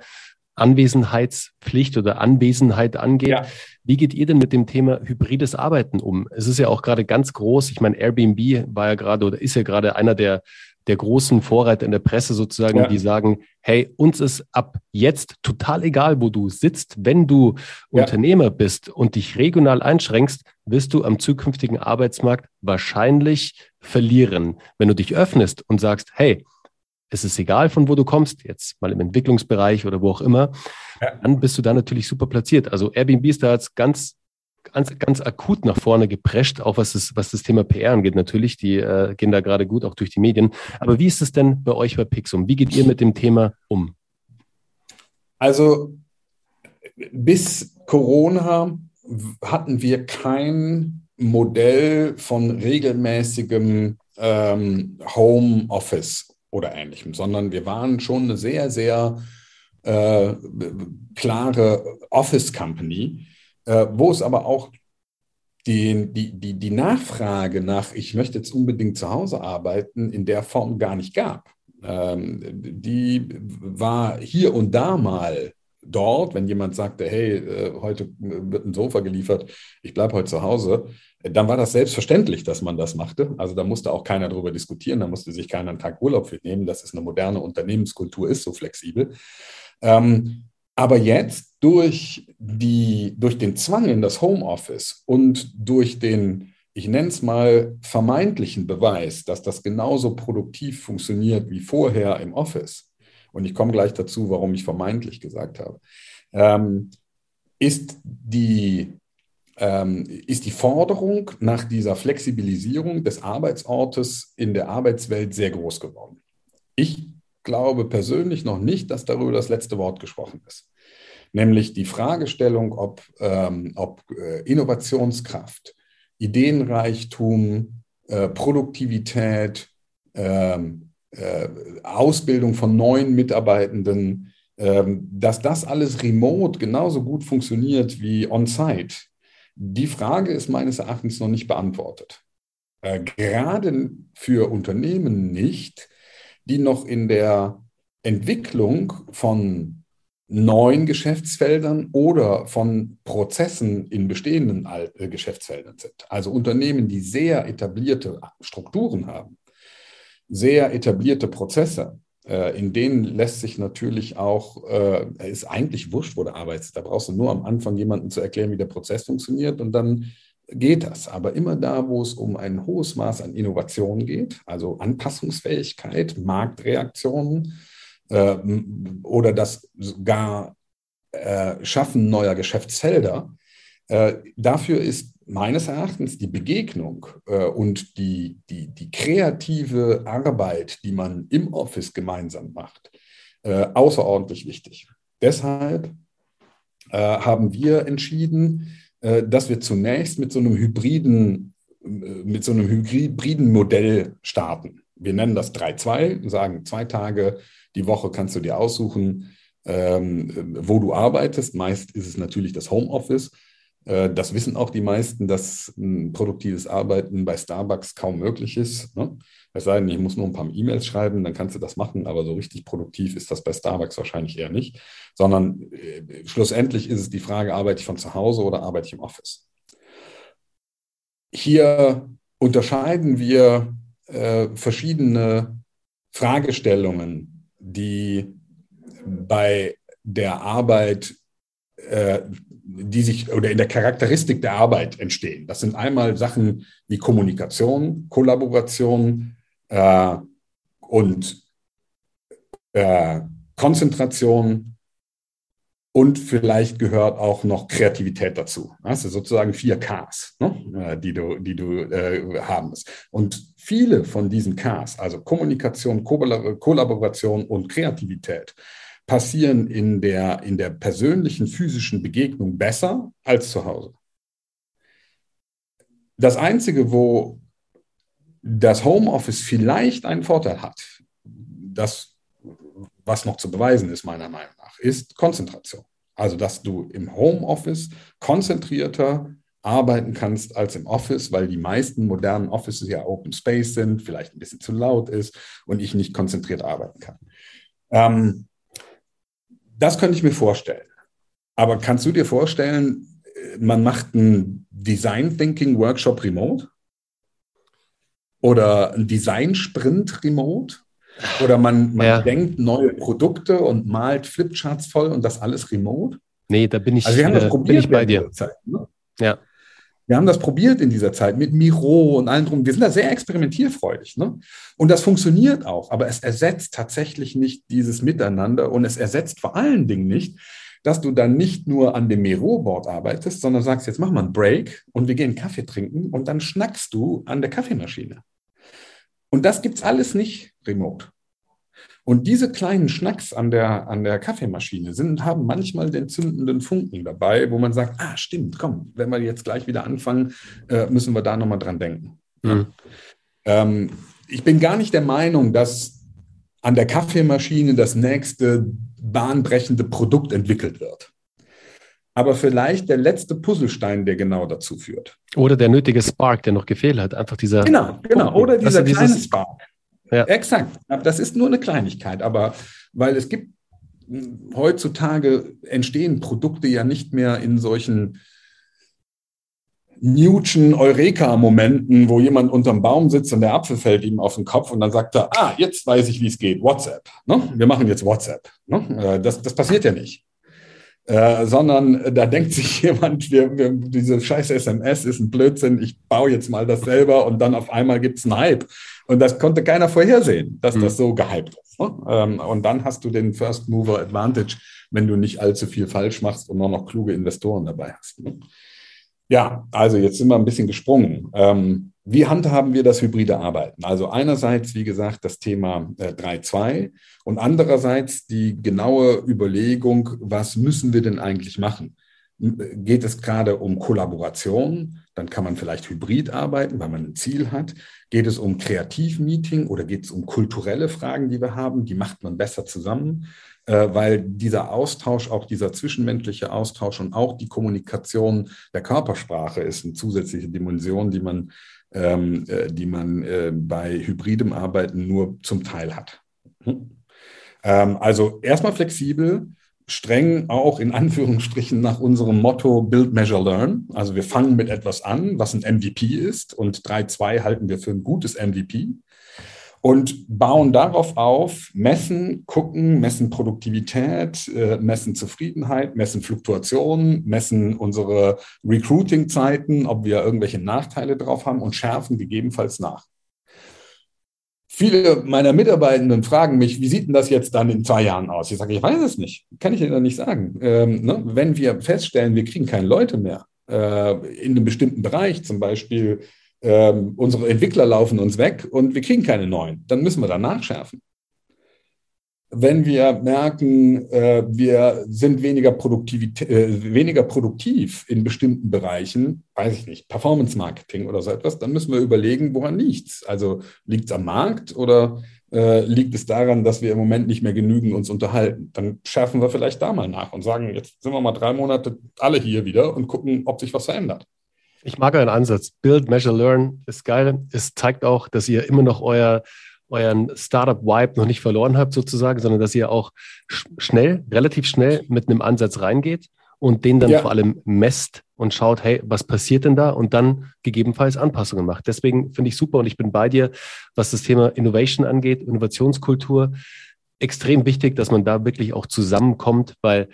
Anwesenheitspflicht oder Anwesenheit angeht. Ja. Wie geht ihr denn mit dem Thema hybrides Arbeiten um? Es ist ja auch gerade ganz groß. Ich meine, Airbnb war ja gerade oder ist ja gerade einer der der großen Vorreiter in der Presse sozusagen, ja. die sagen, hey, uns ist ab jetzt total egal, wo du sitzt. Wenn du ja. Unternehmer bist und dich regional einschränkst, wirst du am zukünftigen Arbeitsmarkt wahrscheinlich verlieren. Wenn du dich öffnest und sagst, hey, es ist egal, von wo du kommst, jetzt mal im Entwicklungsbereich oder wo auch immer, ja. dann bist du da natürlich super platziert. Also Airbnb ist da jetzt ganz ganz, ganz akut nach vorne geprescht, auch was das, was das Thema PR angeht natürlich. Die äh, gehen da gerade gut auch durch die Medien. Aber wie ist es denn bei euch bei Pixum? Wie geht ihr mit dem Thema um? Also bis Corona hatten wir kein Modell von regelmäßigem ähm, Homeoffice oder ähnlichem, sondern wir waren schon eine sehr, sehr äh, klare Office Company, äh, wo es aber auch die, die, die, die Nachfrage nach, ich möchte jetzt unbedingt zu Hause arbeiten, in der Form gar nicht gab. Ähm, die war hier und da mal dort, wenn jemand sagte, hey, äh, heute wird ein Sofa geliefert, ich bleibe heute zu Hause, dann war das selbstverständlich, dass man das machte. Also da musste auch keiner darüber diskutieren, da musste sich keiner einen Tag Urlaub für nehmen, dass es eine moderne Unternehmenskultur ist, so flexibel. Ähm, aber jetzt durch, die, durch den Zwang in das Homeoffice und durch den, ich nenne es mal, vermeintlichen Beweis, dass das genauso produktiv funktioniert wie vorher im Office, und ich komme gleich dazu, warum ich vermeintlich gesagt habe, ähm, ist, die, ähm, ist die Forderung nach dieser Flexibilisierung des Arbeitsortes in der Arbeitswelt sehr groß geworden. Ich glaube persönlich noch nicht, dass darüber das letzte Wort gesprochen ist. Nämlich die Fragestellung, ob, ähm, ob äh, Innovationskraft, Ideenreichtum, äh, Produktivität, ähm, äh, Ausbildung von neuen Mitarbeitenden, ähm, dass das alles remote genauso gut funktioniert wie on-site. Die Frage ist meines Erachtens noch nicht beantwortet. Äh, gerade für Unternehmen nicht, die noch in der Entwicklung von neuen Geschäftsfeldern oder von Prozessen in bestehenden äh, Geschäftsfeldern sind. Also Unternehmen, die sehr etablierte Strukturen haben, sehr etablierte Prozesse, äh, in denen lässt sich natürlich auch, äh, ist eigentlich wurscht, wo du arbeitest. Da brauchst du nur am Anfang jemanden zu erklären, wie der Prozess funktioniert und dann geht das. Aber immer da, wo es um ein hohes Maß an Innovation geht, also Anpassungsfähigkeit, Marktreaktionen äh, oder das gar äh, Schaffen neuer Geschäftsfelder, dafür ist meines Erachtens die Begegnung äh, und die, die, die kreative Arbeit, die man im Office gemeinsam macht, äh, außerordentlich wichtig. Deshalb äh, haben wir entschieden, äh, dass wir zunächst mit so einem hybriden, äh, mit so einem hybriden Modell starten. Wir nennen das 3-2 und sagen, zwei Tage die Woche kannst du dir aussuchen, ähm, wo du arbeitest. Meist ist es natürlich das Homeoffice. Äh, das wissen auch die meisten, dass ein produktives Arbeiten bei Starbucks kaum möglich ist. Ne? Es sei denn, ich muss nur ein paar E-Mails schreiben, dann kannst du das machen, aber so richtig produktiv ist das bei Starbucks wahrscheinlich eher nicht, sondern äh, schlussendlich ist es die Frage, arbeite ich von zu Hause oder arbeite ich im Office? Hier unterscheiden wir äh, verschiedene Fragestellungen, die bei der Arbeit äh, die sich oder in der Charakteristik der Arbeit entstehen. Das sind einmal Sachen wie Kommunikation, Kollaboration äh, und äh, Konzentration und vielleicht gehört auch noch Kreativität dazu. Das sind sozusagen vier Ks, ne, äh, die du, die du äh, haben musst. Und viele von diesen Ks, also Kommunikation, Kollaboration und Kreativität, passieren in der, in der persönlichen physischen Begegnung besser als zu Hause. Das Einzige, wo das Homeoffice vielleicht einen Vorteil hat, das, was noch zu beweisen ist, meiner Meinung nach, ist Konzentration. Also, dass du im Homeoffice konzentrierter arbeiten kannst als im Office, weil die meisten modernen Offices ja Open Space sind, vielleicht ein bisschen zu laut ist und ich nicht konzentriert arbeiten kann. Ähm, das könnte ich mir vorstellen. Aber kannst du dir vorstellen, man macht einen Design Thinking Workshop remote? Oder einen Design Sprint remote? Oder man, man ja. denkt neue Produkte und malt Flipcharts voll und das alles remote? Nee, da bin ich, also wir haben das äh, probiert bin ich bei dir. Zeit, ne? Ja. Wir haben das probiert in dieser Zeit mit Miro und allem drum. Wir sind da sehr experimentierfreudig. Ne? Und das funktioniert auch, aber es ersetzt tatsächlich nicht dieses Miteinander und es ersetzt vor allen Dingen nicht, dass du dann nicht nur an dem Miro-Board arbeitest, sondern sagst, jetzt mach mal einen Break und wir gehen Kaffee trinken und dann schnackst du an der Kaffeemaschine. Und das gibt's alles nicht remote. Und diese kleinen Schnacks an der, an der Kaffeemaschine sind, haben manchmal den zündenden Funken dabei, wo man sagt, ah, stimmt, komm, wenn wir jetzt gleich wieder anfangen, äh, müssen wir da nochmal dran denken. Mhm. Ähm, ich bin gar nicht der Meinung, dass an der Kaffeemaschine das nächste bahnbrechende Produkt entwickelt wird. Aber vielleicht der letzte Puzzlestein, der genau dazu führt. Oder der nötige Spark, der noch gefehlt hat. Einfach dieser. Genau, genau. Oder dieser kleine Spark. Ja. Exakt. Das ist nur eine Kleinigkeit, aber weil es gibt heutzutage entstehen Produkte ja nicht mehr in solchen Newton Eureka-Momenten, wo jemand unterm Baum sitzt und der Apfel fällt ihm auf den Kopf und dann sagt er, ah, jetzt weiß ich, wie es geht, WhatsApp. Ne? Wir machen jetzt WhatsApp. Ne? Äh, das, das passiert ja nicht. Äh, sondern da denkt sich jemand, wir, wir, diese scheiß SMS ist ein Blödsinn, ich baue jetzt mal das selber und dann auf einmal gibt es einen Hype. Und das konnte keiner vorhersehen, dass mhm. das so gehypt ist. Ne? Ähm, und dann hast du den First Mover Advantage, wenn du nicht allzu viel falsch machst und nur noch kluge Investoren dabei hast. Ne? Ja, also jetzt sind wir ein bisschen gesprungen. Ähm, wie handhaben wir das hybride Arbeiten? Also einerseits, wie gesagt, das Thema äh, 3.2 und andererseits die genaue Überlegung, was müssen wir denn eigentlich machen? Geht es gerade um Kollaboration? Dann kann man vielleicht hybrid arbeiten, weil man ein Ziel hat. Geht es um Kreativmeeting oder geht es um kulturelle Fragen, die wir haben? Die macht man besser zusammen, äh, weil dieser Austausch, auch dieser zwischenmenschliche Austausch und auch die Kommunikation der Körpersprache ist eine zusätzliche Dimension, die man, ähm, äh, die man äh, bei hybridem Arbeiten nur zum Teil hat. Hm? Ähm, also erstmal flexibel streng auch in Anführungsstrichen nach unserem Motto Build, Measure, Learn. Also wir fangen mit etwas an, was ein MVP ist und 3.2 halten wir für ein gutes MVP und bauen darauf auf, messen, gucken, messen Produktivität, äh, messen Zufriedenheit, messen Fluktuationen, messen unsere Recruiting-Zeiten, ob wir irgendwelche Nachteile drauf haben und schärfen gegebenenfalls nach. Viele meiner Mitarbeitenden fragen mich, wie sieht denn das jetzt dann in zwei Jahren aus? Ich sage, ich weiß es nicht. Kann ich Ihnen nicht sagen. Ähm, ne? Wenn wir feststellen, wir kriegen keine Leute mehr, äh, in einem bestimmten Bereich, zum Beispiel ähm, unsere Entwickler laufen uns weg und wir kriegen keine neuen, dann müssen wir da nachschärfen wenn wir merken, äh, wir sind weniger, äh, weniger produktiv in bestimmten Bereichen, weiß ich nicht, Performance Marketing oder so etwas, dann müssen wir überlegen, woran liegt es. Also liegt es am Markt oder äh, liegt es daran, dass wir im Moment nicht mehr genügen uns unterhalten? Dann schärfen wir vielleicht da mal nach und sagen, jetzt sind wir mal drei Monate alle hier wieder und gucken, ob sich was verändert. Ich mag euren Ansatz. Build, Measure, Learn ist geil. Es zeigt auch, dass ihr immer noch euer euren Startup-Vibe noch nicht verloren habt sozusagen, sondern dass ihr auch schnell, relativ schnell mit einem Ansatz reingeht und den dann ja. vor allem messt und schaut, hey, was passiert denn da? Und dann gegebenenfalls Anpassungen macht. Deswegen finde ich super und ich bin bei dir, was das Thema Innovation angeht, Innovationskultur. Extrem wichtig, dass man da wirklich auch zusammenkommt, weil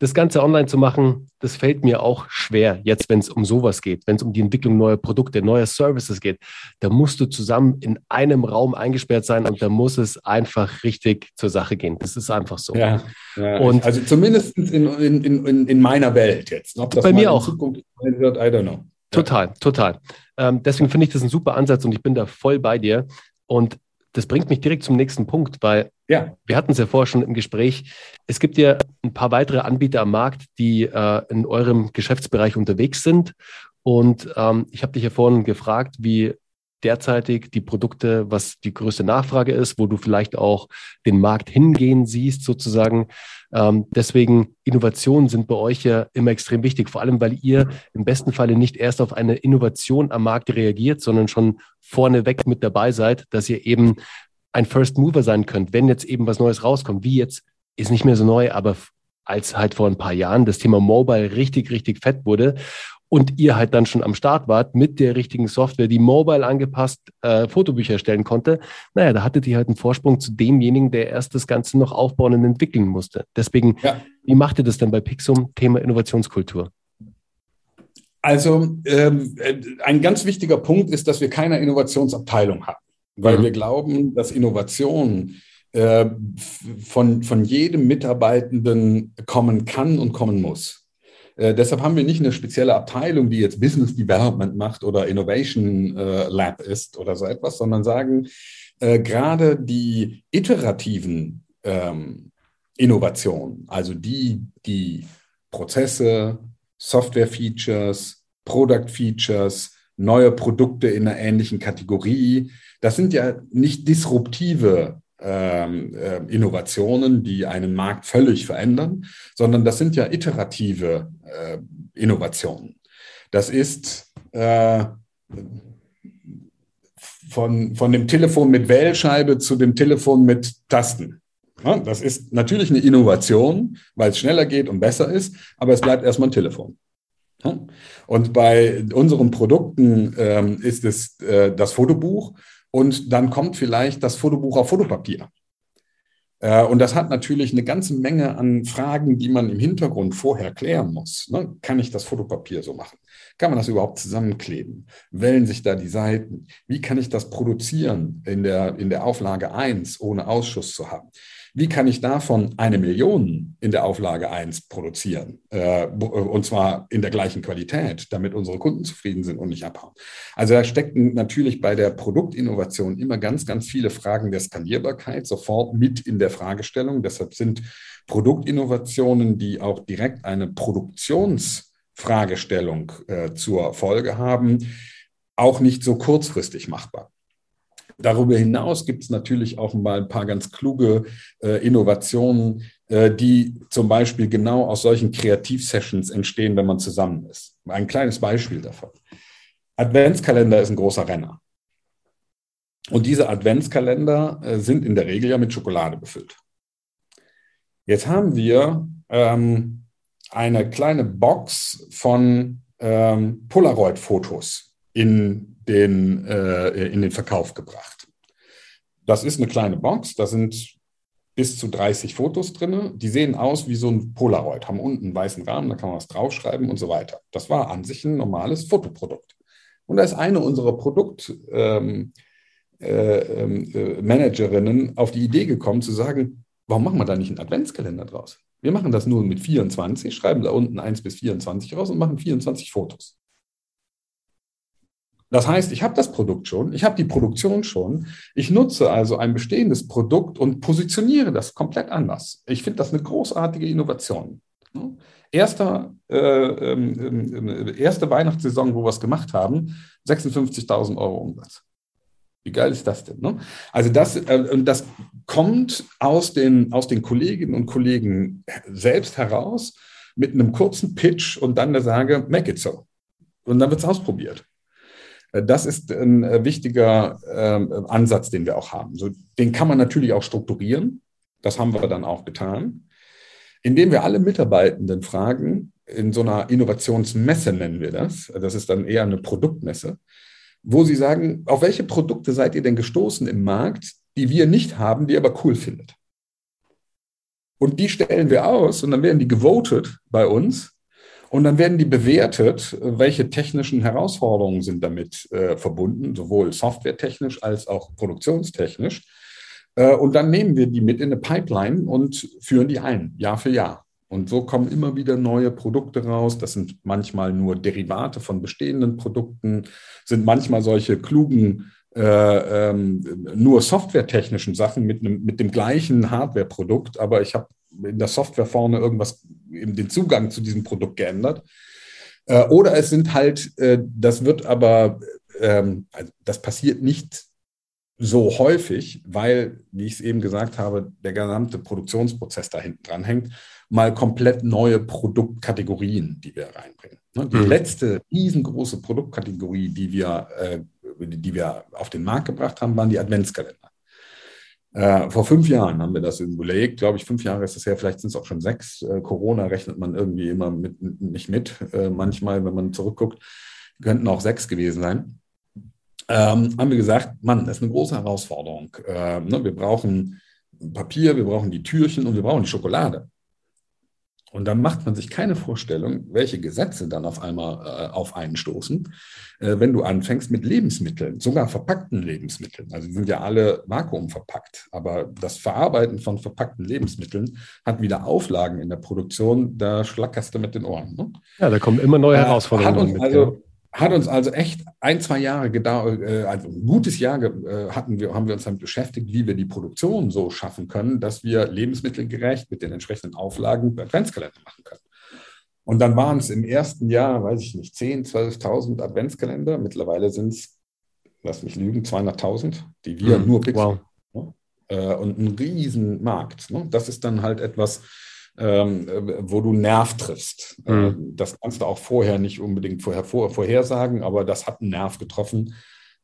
das Ganze online zu machen, das fällt mir auch schwer, jetzt wenn es um sowas geht, wenn es um die Entwicklung neuer Produkte, neuer Services geht. Da musst du zusammen in einem Raum eingesperrt sein und da muss es einfach richtig zur Sache gehen. Das ist einfach so. Ja, ja und also zumindest in, in, in, in meiner Welt jetzt. Ob das bei mir auch. Zukunft wird, I don't know. Total, total. Ähm, deswegen finde ich das ein super Ansatz und ich bin da voll bei dir. Und das bringt mich direkt zum nächsten Punkt, weil ja. wir hatten es ja vorher schon im Gespräch. Es gibt ja ein paar weitere Anbieter am Markt, die äh, in eurem Geschäftsbereich unterwegs sind. Und ähm, ich habe dich ja vorhin gefragt, wie derzeitig die Produkte, was die größte Nachfrage ist, wo du vielleicht auch den Markt hingehen siehst, sozusagen. Ähm, deswegen Innovationen sind bei euch ja immer extrem wichtig, vor allem weil ihr im besten Falle nicht erst auf eine Innovation am Markt reagiert, sondern schon vorneweg mit dabei seid, dass ihr eben ein First Mover sein könnt, wenn jetzt eben was Neues rauskommt, wie jetzt ist nicht mehr so neu, aber als halt vor ein paar Jahren das Thema Mobile richtig, richtig fett wurde und ihr halt dann schon am Start wart mit der richtigen Software, die mobile angepasst äh, Fotobücher erstellen konnte, naja, da hattet ihr halt einen Vorsprung zu demjenigen, der erst das Ganze noch aufbauen und entwickeln musste. Deswegen, ja. wie macht ihr das denn bei Pixum, Thema Innovationskultur? Also ähm, ein ganz wichtiger Punkt ist, dass wir keine Innovationsabteilung haben, weil mhm. wir glauben, dass Innovation äh, von, von jedem Mitarbeitenden kommen kann und kommen muss. Äh, deshalb haben wir nicht eine spezielle Abteilung, die jetzt Business Development macht oder Innovation äh, Lab ist oder so etwas, sondern sagen, äh, gerade die iterativen ähm, Innovationen, also die, die Prozesse, Software-Features, Product-Features, neue Produkte in einer ähnlichen Kategorie, das sind ja nicht disruptive ähm, äh, Innovationen, die einen Markt völlig verändern, sondern das sind ja iterative äh, Innovationen. Das ist äh, von, von dem Telefon mit Wählscheibe zu dem Telefon mit Tasten. Ja, das ist natürlich eine Innovation, weil es schneller geht und besser ist, aber es bleibt erstmal ein Telefon. Ja? Und bei unseren Produkten ähm, ist es äh, das Fotobuch und dann kommt vielleicht das Fotobuch auf Fotopapier. Äh, und das hat natürlich eine ganze Menge an Fragen, die man im Hintergrund vorher klären muss. Ne? Kann ich das Fotopapier so machen? Kann man das überhaupt zusammenkleben? Wellen sich da die Seiten? Wie kann ich das produzieren in der, in der Auflage 1, ohne Ausschuss zu haben? Wie kann ich davon eine Million in der Auflage 1 produzieren? Äh, und zwar in der gleichen Qualität, damit unsere Kunden zufrieden sind und nicht abhauen. Also da stecken natürlich bei der Produktinnovation immer ganz, ganz viele Fragen der Skalierbarkeit sofort mit in der Fragestellung. Deshalb sind Produktinnovationen, die auch direkt eine Produktionsfragestellung äh, zur Folge haben, auch nicht so kurzfristig machbar. Darüber hinaus gibt es natürlich auch mal ein paar ganz kluge äh, Innovationen, äh, die zum Beispiel genau aus solchen Kreativsessions entstehen, wenn man zusammen ist. Ein kleines Beispiel davon. Adventskalender ist ein großer Renner. Und diese Adventskalender äh, sind in der Regel ja mit Schokolade befüllt. Jetzt haben wir ähm, eine kleine Box von ähm, Polaroid-Fotos in den, äh, in den Verkauf gebracht. Das ist eine kleine Box, da sind bis zu 30 Fotos drin. Die sehen aus wie so ein Polaroid, haben unten einen weißen Rahmen, da kann man was draufschreiben und so weiter. Das war an sich ein normales Fotoprodukt. Und da ist eine unserer Produktmanagerinnen ähm, äh, äh, auf die Idee gekommen zu sagen, warum machen wir da nicht einen Adventskalender draus? Wir machen das nur mit 24, schreiben da unten 1 bis 24 raus und machen 24 Fotos. Das heißt, ich habe das Produkt schon, ich habe die Produktion schon, ich nutze also ein bestehendes Produkt und positioniere das komplett anders. Ich finde das eine großartige Innovation. Erster, äh, äh, erste Weihnachtssaison, wo wir es gemacht haben, 56.000 Euro Umsatz. Wie geil ist das denn? Ne? Also das, äh, das kommt aus den, aus den Kolleginnen und Kollegen selbst heraus mit einem kurzen Pitch und dann der Sage, make it so. Und dann wird es ausprobiert. Äh, das ist ein äh, wichtiger äh, Ansatz, den wir auch haben. So, den kann man natürlich auch strukturieren. Das haben wir dann auch getan, indem wir alle Mitarbeitenden fragen, in so einer Innovationsmesse nennen wir das. Das ist dann eher eine Produktmesse, wo sie sagen, auf welche Produkte seid ihr denn gestoßen im Markt, die wir nicht haben, die ihr aber cool findet. Und die stellen wir aus und dann werden die gewotet bei uns und dann werden die bewertet, welche technischen Herausforderungen sind damit äh, verbunden, sowohl softwaretechnisch als auch produktionstechnisch. Äh, und dann nehmen wir die mit in eine Pipeline und führen die ein, Jahr für Jahr. Und so kommen immer wieder neue Produkte raus. Das sind manchmal nur Derivate von bestehenden Produkten, sind manchmal solche klugen äh, ähm, nur softwaretechnischen Sachen mit, einem, mit dem gleichen Hardware-Produkt, aber ich habe in der Software vorne irgendwas, eben den Zugang zu diesem Produkt geändert. Äh, oder es sind halt, äh, das wird aber, ähm, also das passiert nicht so häufig, weil, wie ich es eben gesagt habe, der gesamte Produktionsprozess da hinten dran hängt, mal komplett neue Produktkategorien, die wir reinbringen. Ne, die mhm. letzte riesengroße Produktkategorie, die wir, äh, die wir auf den Markt gebracht haben, waren die Adventskalender. Äh, vor fünf Jahren haben wir das überlegt, glaube ich, fünf Jahre ist es her, vielleicht sind es auch schon sechs. Äh, Corona rechnet man irgendwie immer mit, nicht mit. Äh, manchmal, wenn man zurückguckt, könnten auch sechs gewesen sein. Ähm, haben wir gesagt, Mann, das ist eine große Herausforderung. Ähm, ne, wir brauchen Papier, wir brauchen die Türchen und wir brauchen die Schokolade. Und dann macht man sich keine Vorstellung, welche Gesetze dann auf einmal äh, auf einen stoßen, äh, wenn du anfängst mit Lebensmitteln, sogar verpackten Lebensmitteln. Also die sind ja alle vakuumverpackt, aber das Verarbeiten von verpackten Lebensmitteln hat wieder Auflagen in der Produktion, da schlackerst du mit den Ohren. Ne? Ja, da kommen immer neue Herausforderungen. Hat uns mit, also. Hat uns also echt ein, zwei Jahre gedauert, äh, also ein gutes Jahr äh, hatten wir, haben wir uns damit beschäftigt, wie wir die Produktion so schaffen können, dass wir lebensmittelgerecht mit den entsprechenden Auflagen Adventskalender machen können. Und dann waren es im ersten Jahr, weiß ich nicht, 10.000, 12.000 Adventskalender. Mittlerweile sind es, lass mich lügen, 200.000, die wir mhm. nur pixeln. Wow. Ne? Und ein Riesenmarkt. Ne? Das ist dann halt etwas, ähm, wo du Nerv triffst. Mhm. Ähm, das kannst du auch vorher nicht unbedingt vorher, vor, vorhersagen, aber das hat einen Nerv getroffen.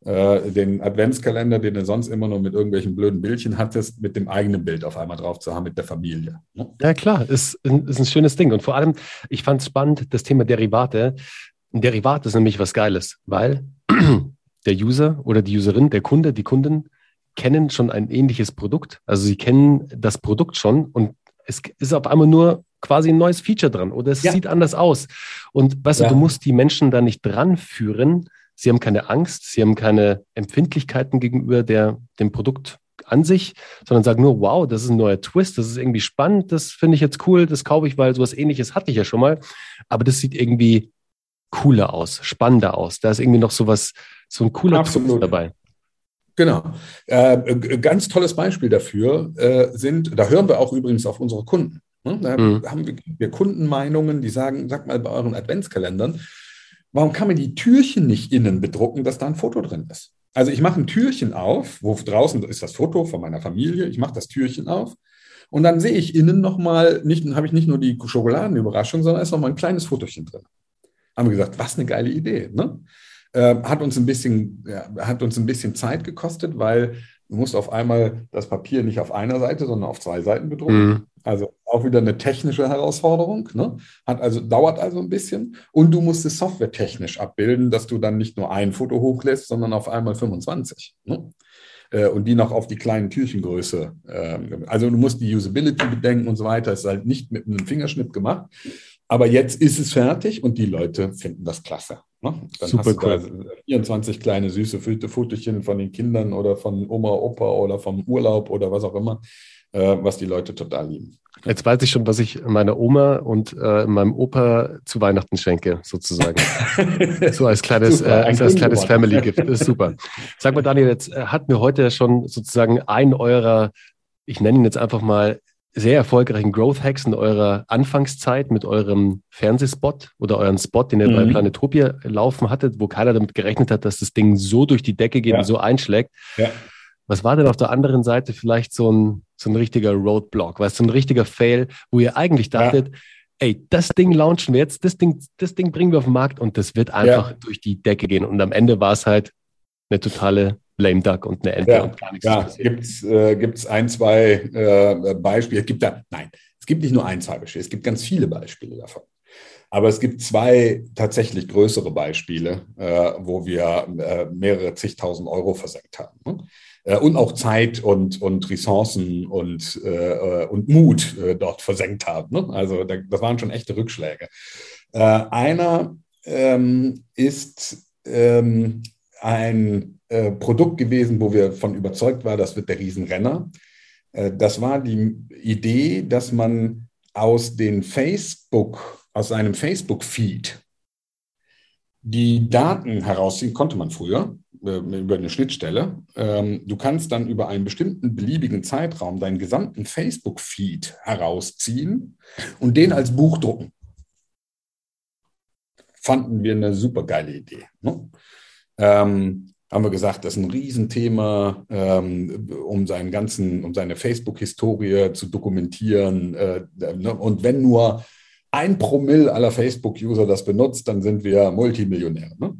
Äh, den Adventskalender, den du sonst immer nur mit irgendwelchen blöden Bildchen hattest, mit dem eigenen Bild auf einmal drauf zu haben, mit der Familie. Ne? Ja, klar, ist, ist ein schönes Ding. Und vor allem, ich fand es spannend, das Thema Derivate. Ein Derivat ist nämlich was Geiles, weil der User oder die Userin, der Kunde, die Kunden kennen schon ein ähnliches Produkt. Also sie kennen das Produkt schon und es ist auf einmal nur quasi ein neues Feature dran oder es ja. sieht anders aus. Und weißt ja. du, du musst die Menschen da nicht dran führen. Sie haben keine Angst, sie haben keine Empfindlichkeiten gegenüber der, dem Produkt an sich, sondern sagen nur, wow, das ist ein neuer Twist, das ist irgendwie spannend, das finde ich jetzt cool, das kaufe ich, weil sowas ähnliches hatte ich ja schon mal. Aber das sieht irgendwie cooler aus, spannender aus. Da ist irgendwie noch sowas, so ein cooler Absolut. Twist dabei. Genau. Äh, ganz tolles Beispiel dafür äh, sind, da hören wir auch übrigens auf unsere Kunden. Ne? Da mhm. haben wir, wir Kundenmeinungen, die sagen, sag mal bei euren Adventskalendern, warum kann man die Türchen nicht innen bedrucken, dass da ein Foto drin ist? Also ich mache ein Türchen auf, wo draußen ist das Foto von meiner Familie, ich mache das Türchen auf und dann sehe ich innen nochmal, nicht, habe ich nicht nur die Schokoladenüberraschung, sondern ist nochmal ein kleines Fotochen drin. Haben wir gesagt, was eine geile Idee. Ne? Äh, hat, uns ein bisschen, ja, hat uns ein bisschen Zeit gekostet, weil du musst auf einmal das Papier nicht auf einer Seite, sondern auf zwei Seiten bedrucken. Mhm. Also auch wieder eine technische Herausforderung. Ne? Hat also, dauert also ein bisschen. Und du musst es softwaretechnisch abbilden, dass du dann nicht nur ein Foto hochlässt, sondern auf einmal 25. Ne? Äh, und die noch auf die kleinen Türchengröße. Ähm, also du musst die Usability bedenken und so weiter. Es ist halt nicht mit einem Fingerschnipp gemacht. Aber jetzt ist es fertig und die Leute finden das klasse. Ne? Dann Super hast du cool. 24 kleine süße Fotochen von den Kindern oder von Oma, Opa oder vom Urlaub oder was auch immer, äh, was die Leute total lieben. Jetzt weiß ich schon, was ich meiner Oma und äh, meinem Opa zu Weihnachten schenke, sozusagen. so als kleines, super, äh, als, als kleines Family Gift. Das ist super. Sag mal, Daniel, jetzt äh, hatten wir heute schon sozusagen einen eurer, ich nenne ihn jetzt einfach mal, sehr erfolgreichen Growth Hacks in eurer Anfangszeit mit eurem Fernsehspot oder euren Spot, den ihr mhm. bei Planetopia laufen hattet, wo keiner damit gerechnet hat, dass das Ding so durch die Decke geht ja. und so einschlägt. Ja. Was war denn auf der anderen Seite vielleicht so ein, so ein richtiger Roadblock, weißt du, so ein richtiger Fail, wo ihr eigentlich dachtet, ja. ey, das Ding launchen wir jetzt, das Ding, das Ding bringen wir auf den Markt und das wird einfach durch die Decke gehen. Und am Ende war es halt eine totale Lame Duck und eine Ente ja. und gar nichts. Ja, gibt es äh, ein, zwei äh, Beispiele. Es gibt da, nein, es gibt nicht nur ein, zwei Beispiele, es gibt ganz viele Beispiele davon. Aber es gibt zwei tatsächlich größere Beispiele, äh, wo wir äh, mehrere zigtausend Euro versenkt haben. Ne? Äh, und auch Zeit und, und Ressourcen und, äh, und Mut äh, dort versenkt haben. Ne? Also da, das waren schon echte Rückschläge. Äh, einer ähm, ist ähm, ein äh, Produkt gewesen, wo wir von überzeugt waren, das wird der Riesenrenner. Äh, das war die Idee, dass man aus den Facebook, aus einem Facebook-Feed die Daten herausziehen konnte man früher äh, über eine Schnittstelle. Ähm, du kannst dann über einen bestimmten beliebigen Zeitraum deinen gesamten Facebook-Feed herausziehen und den als Buch drucken. Fanden wir eine super geile Idee. Ne? Ähm, haben wir gesagt, das ist ein Riesenthema, ähm, um seinen ganzen, um seine Facebook-Historie zu dokumentieren. Äh, ne? Und wenn nur ein Promille aller Facebook-User das benutzt, dann sind wir Multimillionäre. Ne?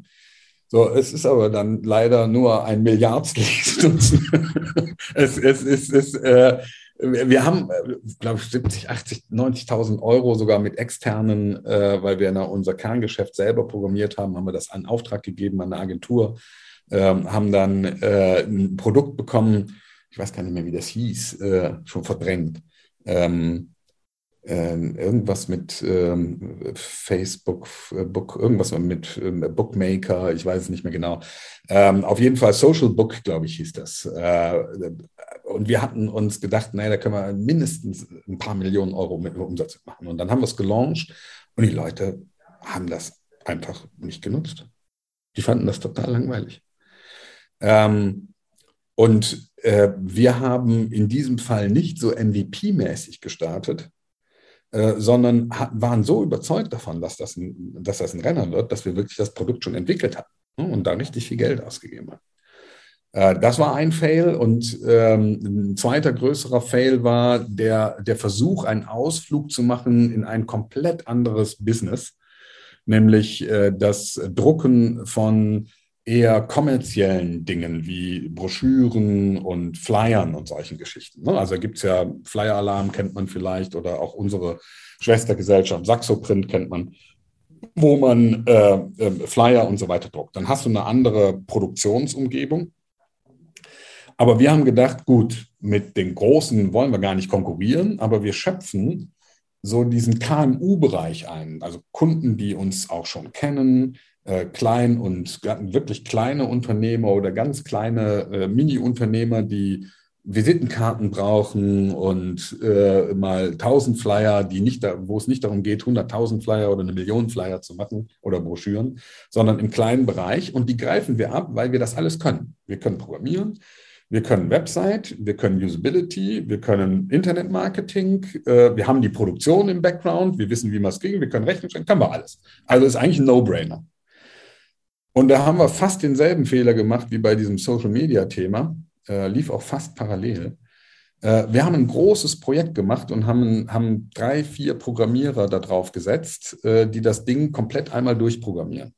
So, es ist aber dann leider nur ein Milliardstel Nutzen. es, es, es, es äh, wir haben, glaube ich, 70, 80, 90.000 Euro sogar mit externen, äh, weil wir unser Kerngeschäft selber programmiert haben, haben wir das einen Auftrag gegeben an eine Agentur, äh, haben dann äh, ein Produkt bekommen, ich weiß gar nicht mehr, wie das hieß, äh, schon verdrängt. Ähm, ähm, irgendwas mit ähm, Facebook, äh, Book, irgendwas mit ähm, Bookmaker, ich weiß es nicht mehr genau. Ähm, auf jeden Fall Social Book, glaube ich, hieß das. Äh, und wir hatten uns gedacht, naja, da können wir mindestens ein paar Millionen Euro mit Umsatz machen. Und dann haben wir es gelauncht und die Leute haben das einfach nicht genutzt. Die fanden das total langweilig. Ähm, und äh, wir haben in diesem Fall nicht so MVP-mäßig gestartet, äh, sondern waren so überzeugt davon, dass das, ein, dass das ein Renner wird, dass wir wirklich das Produkt schon entwickelt haben ne, und da richtig viel Geld ausgegeben haben. Äh, das war ein Fail und ähm, ein zweiter größerer Fail war der, der Versuch, einen Ausflug zu machen in ein komplett anderes Business, nämlich äh, das Drucken von eher kommerziellen Dingen wie Broschüren und Flyern und solchen Geschichten. Ne? Also gibt es ja Flyer-Alarm, kennt man vielleicht, oder auch unsere Schwestergesellschaft Saxoprint kennt man, wo man äh, äh, Flyer und so weiter druckt. Dann hast du eine andere Produktionsumgebung. Aber wir haben gedacht, gut, mit den Großen wollen wir gar nicht konkurrieren, aber wir schöpfen so diesen KMU-Bereich ein, also Kunden, die uns auch schon kennen, äh, klein und wirklich kleine Unternehmer oder ganz kleine äh, Mini-Unternehmer, die Visitenkarten brauchen und äh, mal 1000 Flyer, die nicht da, wo es nicht darum geht, 100.000 Flyer oder eine Million Flyer zu machen oder Broschüren, sondern im kleinen Bereich. Und die greifen wir ab, weil wir das alles können. Wir können programmieren, wir können Website, wir können Usability, wir können Internetmarketing, äh, wir haben die Produktion im Background, wir wissen, wie man es ging, wir können Rechnung stellen, können wir alles. Also ist eigentlich ein No-Brainer. Und da haben wir fast denselben Fehler gemacht wie bei diesem Social-Media-Thema, äh, lief auch fast parallel. Äh, wir haben ein großes Projekt gemacht und haben, haben drei, vier Programmierer da drauf gesetzt, äh, die das Ding komplett einmal durchprogrammieren.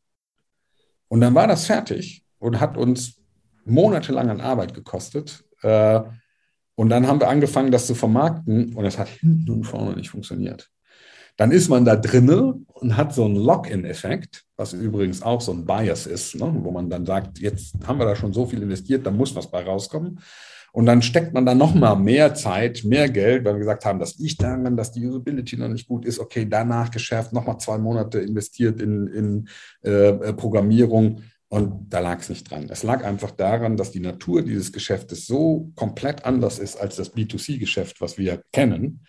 Und dann war das fertig und hat uns monatelang an Arbeit gekostet. Äh, und dann haben wir angefangen, das zu vermarkten und es hat hinten und vorne nicht funktioniert. Dann ist man da drinne und hat so einen Lock-in-Effekt, was übrigens auch so ein Bias ist, ne? wo man dann sagt, jetzt haben wir da schon so viel investiert, da muss was bei rauskommen. Und dann steckt man da nochmal mehr Zeit, mehr Geld, weil wir gesagt haben, das liegt daran, dass die Usability noch nicht gut ist. Okay, danach geschärft, nochmal zwei Monate investiert in, in äh, Programmierung. Und da lag es nicht dran. Es lag einfach daran, dass die Natur dieses Geschäftes so komplett anders ist als das B2C-Geschäft, was wir kennen,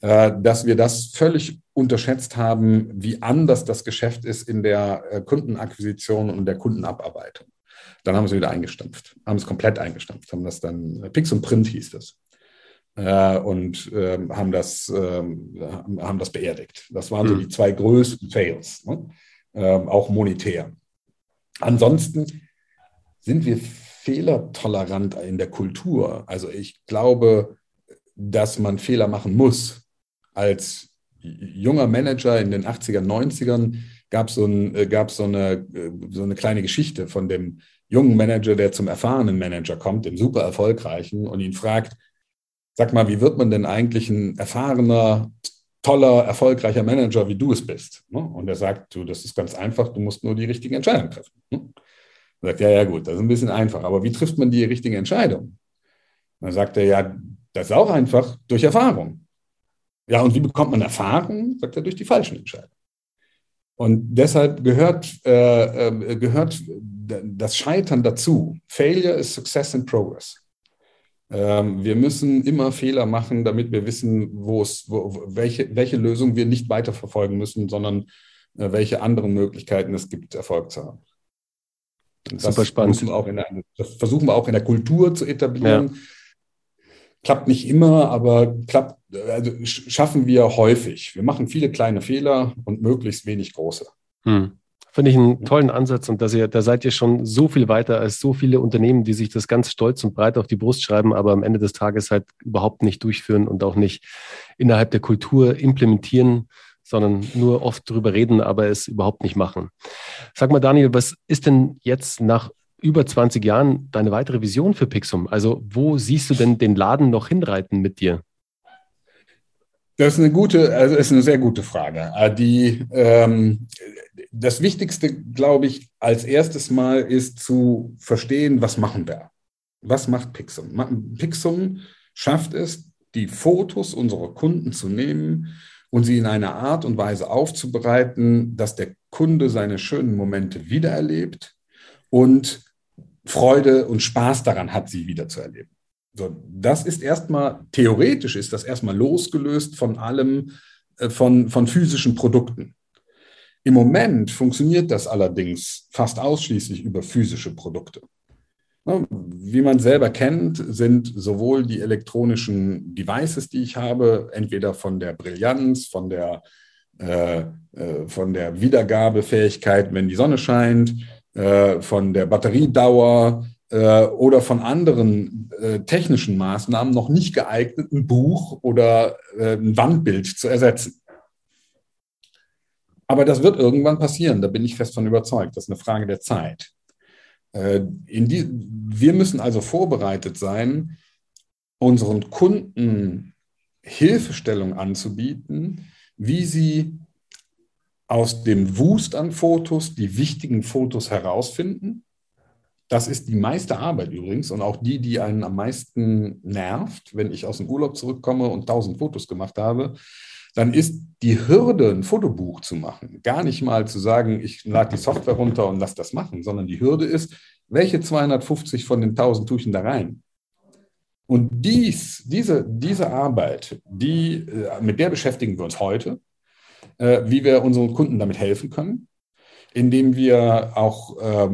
dass wir das völlig unterschätzt haben, wie anders das Geschäft ist in der äh, Kundenakquisition und der Kundenabarbeitung. Dann haben wir es wieder eingestampft, haben es komplett eingestampft, haben das dann, Pix und Print hieß das. Äh, und äh, haben, das, äh, haben das beerdigt. Das waren so hm. die zwei größten Fails, ne? Ähm, auch monetär. Ansonsten sind wir fehlertolerant in der Kultur. Also ich glaube, dass man Fehler machen muss. Als junger Manager in den 80er, 90ern gab so es so, eine, so eine kleine Geschichte von dem jungen Manager, der zum erfahrenen Manager kommt, dem super erfolgreichen, und ihn fragt, sag mal, wie wird man denn eigentlich ein erfahrener, toller, erfolgreicher Manager, wie du es bist? Ne? Und er sagt, du, das ist ganz einfach, du musst nur die richtigen Entscheidungen treffen. Ne? Er sagt, ja, ja, gut, das ist ein bisschen einfach, aber wie trifft man die richtige Entscheidung? Dann sagt er, ja, das ist auch einfach durch Erfahrung. Ja, und wie bekommt man Erfahrung? Sagt er, durch die falschen Entscheidungen. Und deshalb gehört, äh, äh, gehört das Scheitern dazu. Failure is success in progress. Ähm, wir müssen immer Fehler machen, damit wir wissen, wo es, wo, welche, welche Lösung wir nicht weiterverfolgen müssen, sondern äh, welche anderen Möglichkeiten es gibt, Erfolg zu haben. Und Super spannend. Der, das versuchen wir auch in der Kultur zu etablieren. Ja. Klappt nicht immer, aber klappt, also schaffen wir häufig. Wir machen viele kleine Fehler und möglichst wenig große. Hm. Finde ich einen tollen Ansatz und dass ihr, da seid ihr schon so viel weiter als so viele Unternehmen, die sich das ganz stolz und breit auf die Brust schreiben, aber am Ende des Tages halt überhaupt nicht durchführen und auch nicht innerhalb der Kultur implementieren, sondern nur oft drüber reden, aber es überhaupt nicht machen. Sag mal, Daniel, was ist denn jetzt nach über 20 Jahren deine weitere Vision für Pixum? Also wo siehst du denn den Laden noch hinreiten mit dir? Das ist eine gute, also ist eine sehr gute Frage. Äh, die, ähm, das Wichtigste, glaube ich, als erstes Mal ist zu verstehen, was machen wir? Was macht Pixum? Pixum schafft es, die Fotos unserer Kunden zu nehmen und sie in einer Art und Weise aufzubereiten, dass der Kunde seine schönen Momente wiedererlebt und Freude und Spaß daran hat, sie wiederzuerleben. So, das ist erstmal, theoretisch ist das erstmal losgelöst von allem, äh, von, von physischen Produkten. Im Moment funktioniert das allerdings fast ausschließlich über physische Produkte. Wie man selber kennt, sind sowohl die elektronischen Devices, die ich habe, entweder von der Brillanz, von der, äh, äh von der Wiedergabefähigkeit, wenn die Sonne scheint, äh, von der Batteriedauer, äh, oder von anderen äh, technischen Maßnahmen noch nicht geeignet, ein Buch oder äh, ein Wandbild zu ersetzen. Aber das wird irgendwann passieren, da bin ich fest von überzeugt. Das ist eine Frage der Zeit. Äh, die, wir müssen also vorbereitet sein, unseren Kunden Hilfestellung anzubieten, wie sie aus dem Wust an Fotos die wichtigen Fotos herausfinden das ist die meiste Arbeit übrigens und auch die, die einen am meisten nervt, wenn ich aus dem Urlaub zurückkomme und tausend Fotos gemacht habe. Dann ist die Hürde, ein Fotobuch zu machen, gar nicht mal zu sagen, ich lade die Software runter und lasse das machen, sondern die Hürde ist, welche 250 von den 1000 tue ich denn da rein? Und dies, diese, diese Arbeit, die, äh, mit der beschäftigen wir uns heute, äh, wie wir unseren Kunden damit helfen können indem wir auch äh,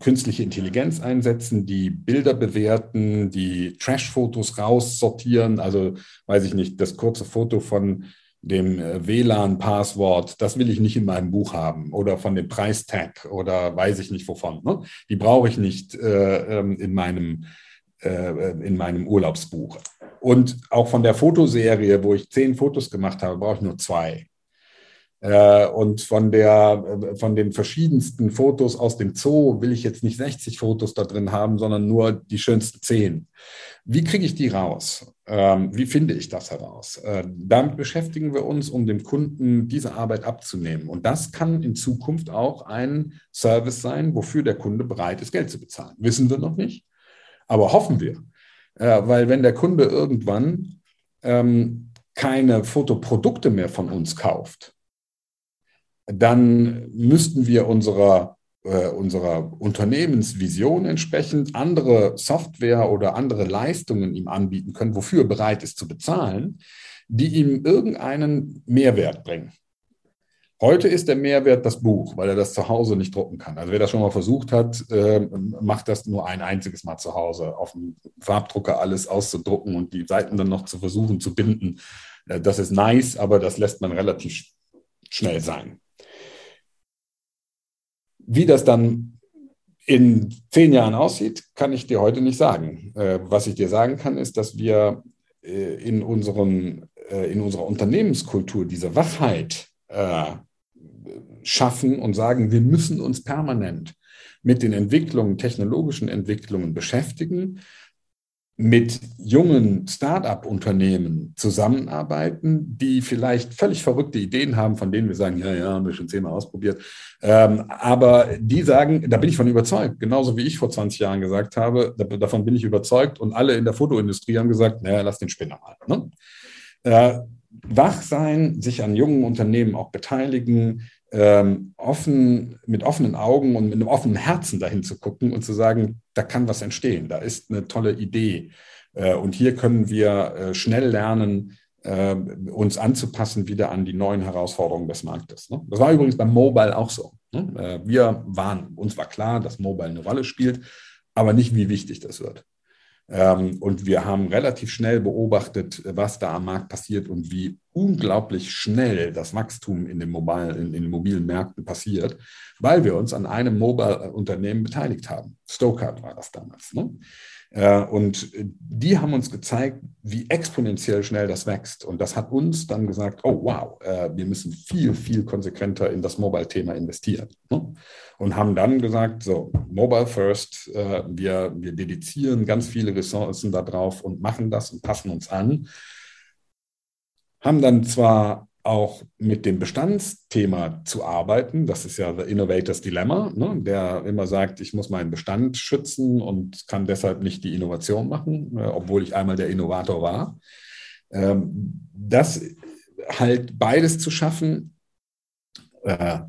künstliche Intelligenz einsetzen, die Bilder bewerten, die Trash-Fotos raussortieren. Also weiß ich nicht, das kurze Foto von dem äh, WLAN-Passwort, das will ich nicht in meinem Buch haben oder von dem Preistag oder weiß ich nicht wovon. Ne? Die brauche ich nicht äh, ähm, in, meinem, äh, in meinem Urlaubsbuch. Und auch von der Fotoserie, wo ich zehn Fotos gemacht habe, brauche ich nur zwei. Äh, und von, der, äh, von den verschiedensten Fotos aus dem Zoo will ich jetzt nicht 60 Fotos da drin haben, sondern nur die schönsten 10. Wie kriege ich die raus? Ähm, wie finde ich das heraus? Äh, damit beschäftigen wir uns, um dem Kunden diese Arbeit abzunehmen. Und das kann in Zukunft auch ein Service sein, wofür der Kunde bereit ist, Geld zu bezahlen. Wissen wir noch nicht, aber hoffen wir. weil wenn der Kunde irgendwann ähm, keine Fotoprodukte mehr von uns kauft, dann müssten wir unserer, äh, unserer Unternehmensvision entsprechend andere Software oder andere Leistungen ihm anbieten können, wofür er bereit ist zu bezahlen, die ihm irgendeinen Mehrwert bringen. Heute ist der Mehrwert das Buch, weil er das zu Hause nicht drucken kann. Also wer das schon mal versucht hat, äh, macht das nur ein einziges Mal zu Hause, auf dem Farbdrucker alles auszudrucken und die Seiten dann noch zu versuchen zu binden. Äh, das ist nice, aber das lässt man relativ schnell sein. Wie das dann in zehn Jahren aussieht, kann ich dir heute nicht sagen. Äh, was ich dir sagen kann, ist, dass wir äh, in, unserem, äh, in unserer Unternehmenskultur diese Wachheit schaffen und sagen, wir müssen uns permanent mit den Entwicklungen, technologischen Entwicklungen beschäftigen, mit jungen Start-up-Unternehmen zusammenarbeiten, die vielleicht völlig verrückte Ideen haben, von denen wir sagen, ja, ja, haben wir schon zehnmal ausprobiert. Ähm, aber die sagen, da bin ich von überzeugt, genauso wie ich vor 20 Jahren gesagt habe, davon bin ich überzeugt und alle in der Fotoindustrie haben gesagt, naja, lass den Spinner mal. Ne? Äh, wach sein, sich an jungen Unternehmen auch beteiligen, ähm, offen, mit offenen Augen und mit einem offenen Herzen dahin zu gucken und zu sagen, da kann was entstehen, da ist eine tolle Idee. Äh, und hier können wir äh, schnell lernen, äh, uns anzupassen wieder an die neuen Herausforderungen des Marktes. Ne? Das war übrigens beim Mobile auch so. Ne? Äh, wir waren, uns war klar, dass Mobile eine Rolle spielt, aber nicht, wie wichtig das wird. Ähm, und wir haben relativ schnell beobachtet, was da am Markt passiert und wie unglaublich schnell das Wachstum in den, Mobile, in, in den mobilen Märkten passiert, weil wir uns an einem Mobile-Unternehmen beteiligt haben. Stokart war das damals. Ne? Äh, und die haben uns gezeigt, wie exponentiell schnell das wächst. Und das hat uns dann gesagt, oh wow, äh, wir müssen viel, viel konsequenter in das Mobile-Thema investieren. Ne? Und haben dann gesagt, so, Mobile First, äh, wir, wir dedizieren ganz viele Ressourcen darauf und machen das und passen uns an. Haben dann zwar auch mit dem Bestandsthema zu arbeiten. Das ist ja The Innovators Dilemma, ne? der immer sagt, ich muss meinen Bestand schützen und kann deshalb nicht die Innovation machen, äh, obwohl ich einmal der Innovator war. Ähm, das halt beides zu schaffen, äh,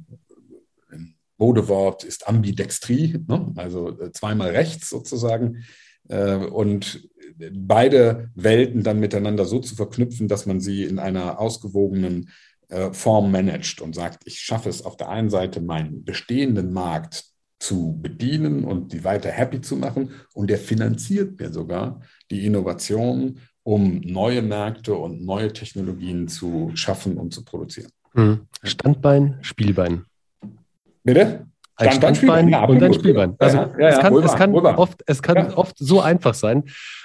Modewort ist Ambidextrie, ne? also äh, zweimal rechts sozusagen. Und beide Welten dann miteinander so zu verknüpfen, dass man sie in einer ausgewogenen äh, Form managt und sagt, ich schaffe es auf der einen Seite, meinen bestehenden Markt zu bedienen und die weiter happy zu machen und der finanziert mir sogar die Innovation, um neue Märkte und neue Technologien zu schaffen und zu produzieren. Hm. Standbein, Spielbein. Bitte? Ein Standbein, Standbein ja, und ein Spielbein. Also ja, ja, es kann, es kann, oft, es kann oft so einfach sein,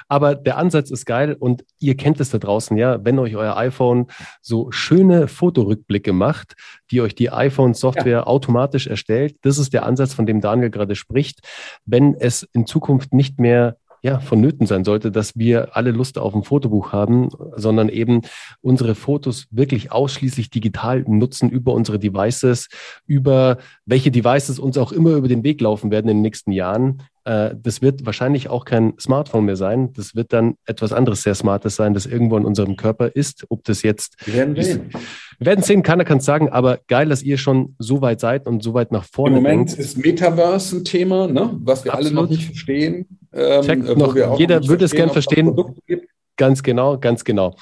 aber der Ansatz ist geil und ihr kennt es da draußen, ja, wenn euch euer iPhone so schöne Fotorückblicke macht, die euch die iPhone-Software automatisch erstellt. Das ist der Ansatz, von dem Daniel gerade spricht. Wenn es in Zukunft nicht mehr ja, vonnöten sein sollte, dass wir alle Lust auf ein Fotobuch haben, sondern eben unsere Fotos wirklich ausschließlich digital nutzen über unsere Devices, über welche Devices uns auch immer über den Weg laufen werden in den nächsten Jahren. Äh, das wird wahrscheinlich auch kein Smartphone mehr sein. Das wird dann etwas anderes sehr Smartes sein, das irgendwo in unserem Körper ist. Ob das jetzt. Wir werden sehen. Wir werden sehen, keiner kann es sagen, aber geil, dass ihr schon so weit seid und so weit nach vorne Im Moment denkt. ist Metaverse ein Thema, ne? was wir Absolut. alle noch nicht verstehen. Ähm, noch, jeder würde es gern verstehen. Ganz genau, ganz genau.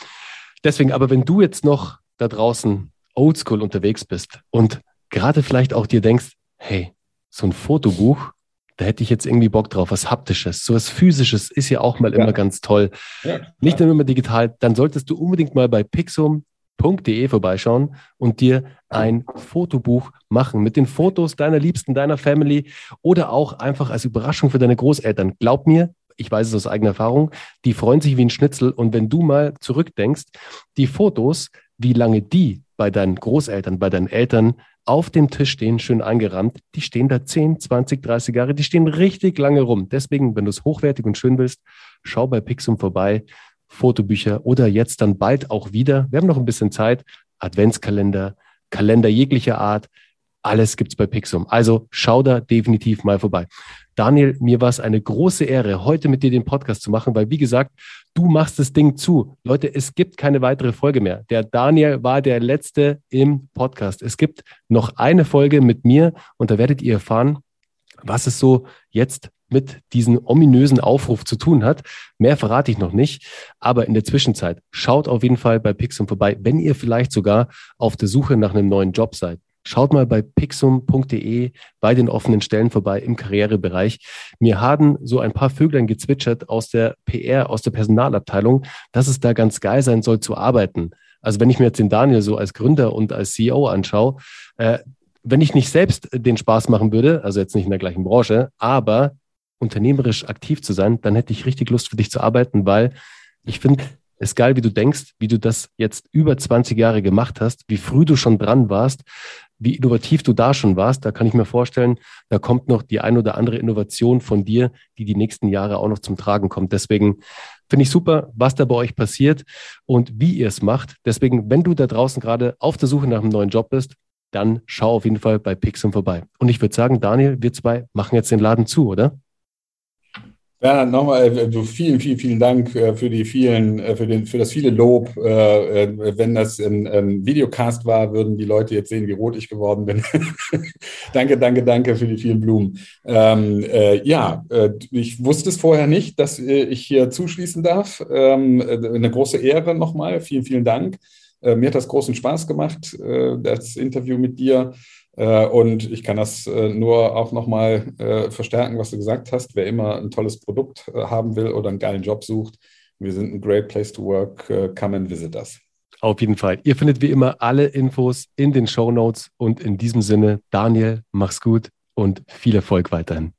Deswegen, aber wenn du jetzt noch da draußen oldschool unterwegs bist und gerade vielleicht auch dir denkst, hey, so ein Fotobuch, da hätte ich jetzt irgendwie Bock drauf, was Haptisches, so was Physisches ist ja auch mal ja. immer ganz toll. Ja, Nicht nur immer digital, dann solltest du unbedingt mal bei pixum.de vorbeischauen und dir ein Fotobuch machen mit den Fotos deiner Liebsten, deiner Family oder auch einfach als Überraschung für deine Großeltern. Glaub mir, ich weiß es aus eigener Erfahrung, die freuen sich wie ein Schnitzel. Und wenn du mal zurückdenkst, die Fotos, wie lange die bei deinen Großeltern, bei deinen Eltern auf dem Tisch stehen, schön eingerammt, die stehen da 10, 20, 30 Jahre, die stehen richtig lange rum. Deswegen, wenn du es hochwertig und schön willst, schau bei Pixum vorbei, Fotobücher oder jetzt dann bald auch wieder. Wir haben noch ein bisschen Zeit. Adventskalender, Kalender jeglicher Art. Alles gibt's bei Pixum. Also schau da definitiv mal vorbei. Daniel, mir war es eine große Ehre, heute mit dir den Podcast zu machen, weil wie gesagt, du machst das Ding zu. Leute, es gibt keine weitere Folge mehr. Der Daniel war der letzte im Podcast. Es gibt noch eine Folge mit mir und da werdet ihr erfahren, was es so jetzt mit diesem ominösen Aufruf zu tun hat. Mehr verrate ich noch nicht. Aber in der Zwischenzeit schaut auf jeden Fall bei Pixum vorbei, wenn ihr vielleicht sogar auf der Suche nach einem neuen Job seid. Schaut mal bei pixum.de bei den offenen Stellen vorbei im Karrierebereich. Mir haben so ein paar Vöglein gezwitschert aus der PR, aus der Personalabteilung, dass es da ganz geil sein soll zu arbeiten. Also wenn ich mir jetzt den Daniel so als Gründer und als CEO anschaue, äh, wenn ich nicht selbst den Spaß machen würde, also jetzt nicht in der gleichen Branche, aber unternehmerisch aktiv zu sein, dann hätte ich richtig Lust für dich zu arbeiten, weil ich finde es geil, wie du denkst, wie du das jetzt über 20 Jahre gemacht hast, wie früh du schon dran warst, wie innovativ du da schon warst. Da kann ich mir vorstellen, da kommt noch die ein oder andere Innovation von dir, die die nächsten Jahre auch noch zum Tragen kommt. Deswegen finde ich super, was da bei euch passiert und wie ihr es macht. Deswegen, wenn du da draußen gerade auf der Suche nach einem neuen Job bist, dann schau auf jeden Fall bei Pixum vorbei. Und ich würde sagen, Daniel, wir zwei machen jetzt den Laden zu, oder? Ja, nochmal äh, vielen, vielen, vielen Dank äh, für die vielen, äh, für, den, für das viele Lob. Wenn das ein, ein, Videocast war, würden die Leute jetzt sehen, wie rot ich geworden bin. danke, danke, danke für die vielen Blumen. Ähm, äh, ja, ich wusste es vorher nicht, dass ich hier zuschließen darf. Ähm, eine große Ehre nochmal. Vielen, vielen Dank. Mir hat das großen Spaß gemacht, das Interview mit dir. Äh, und ich kann das äh, nur auch nochmal äh, verstärken, was du gesagt hast. Wer immer ein tolles Produkt haben will oder einen geilen Job sucht, wir sind ein great place to work. Come and visit us. Auf jeden Fall. Ihr findet wie immer alle Infos in den Show Notes. Und in diesem Sinne, Daniel, mach's gut und viel Erfolg weiterhin.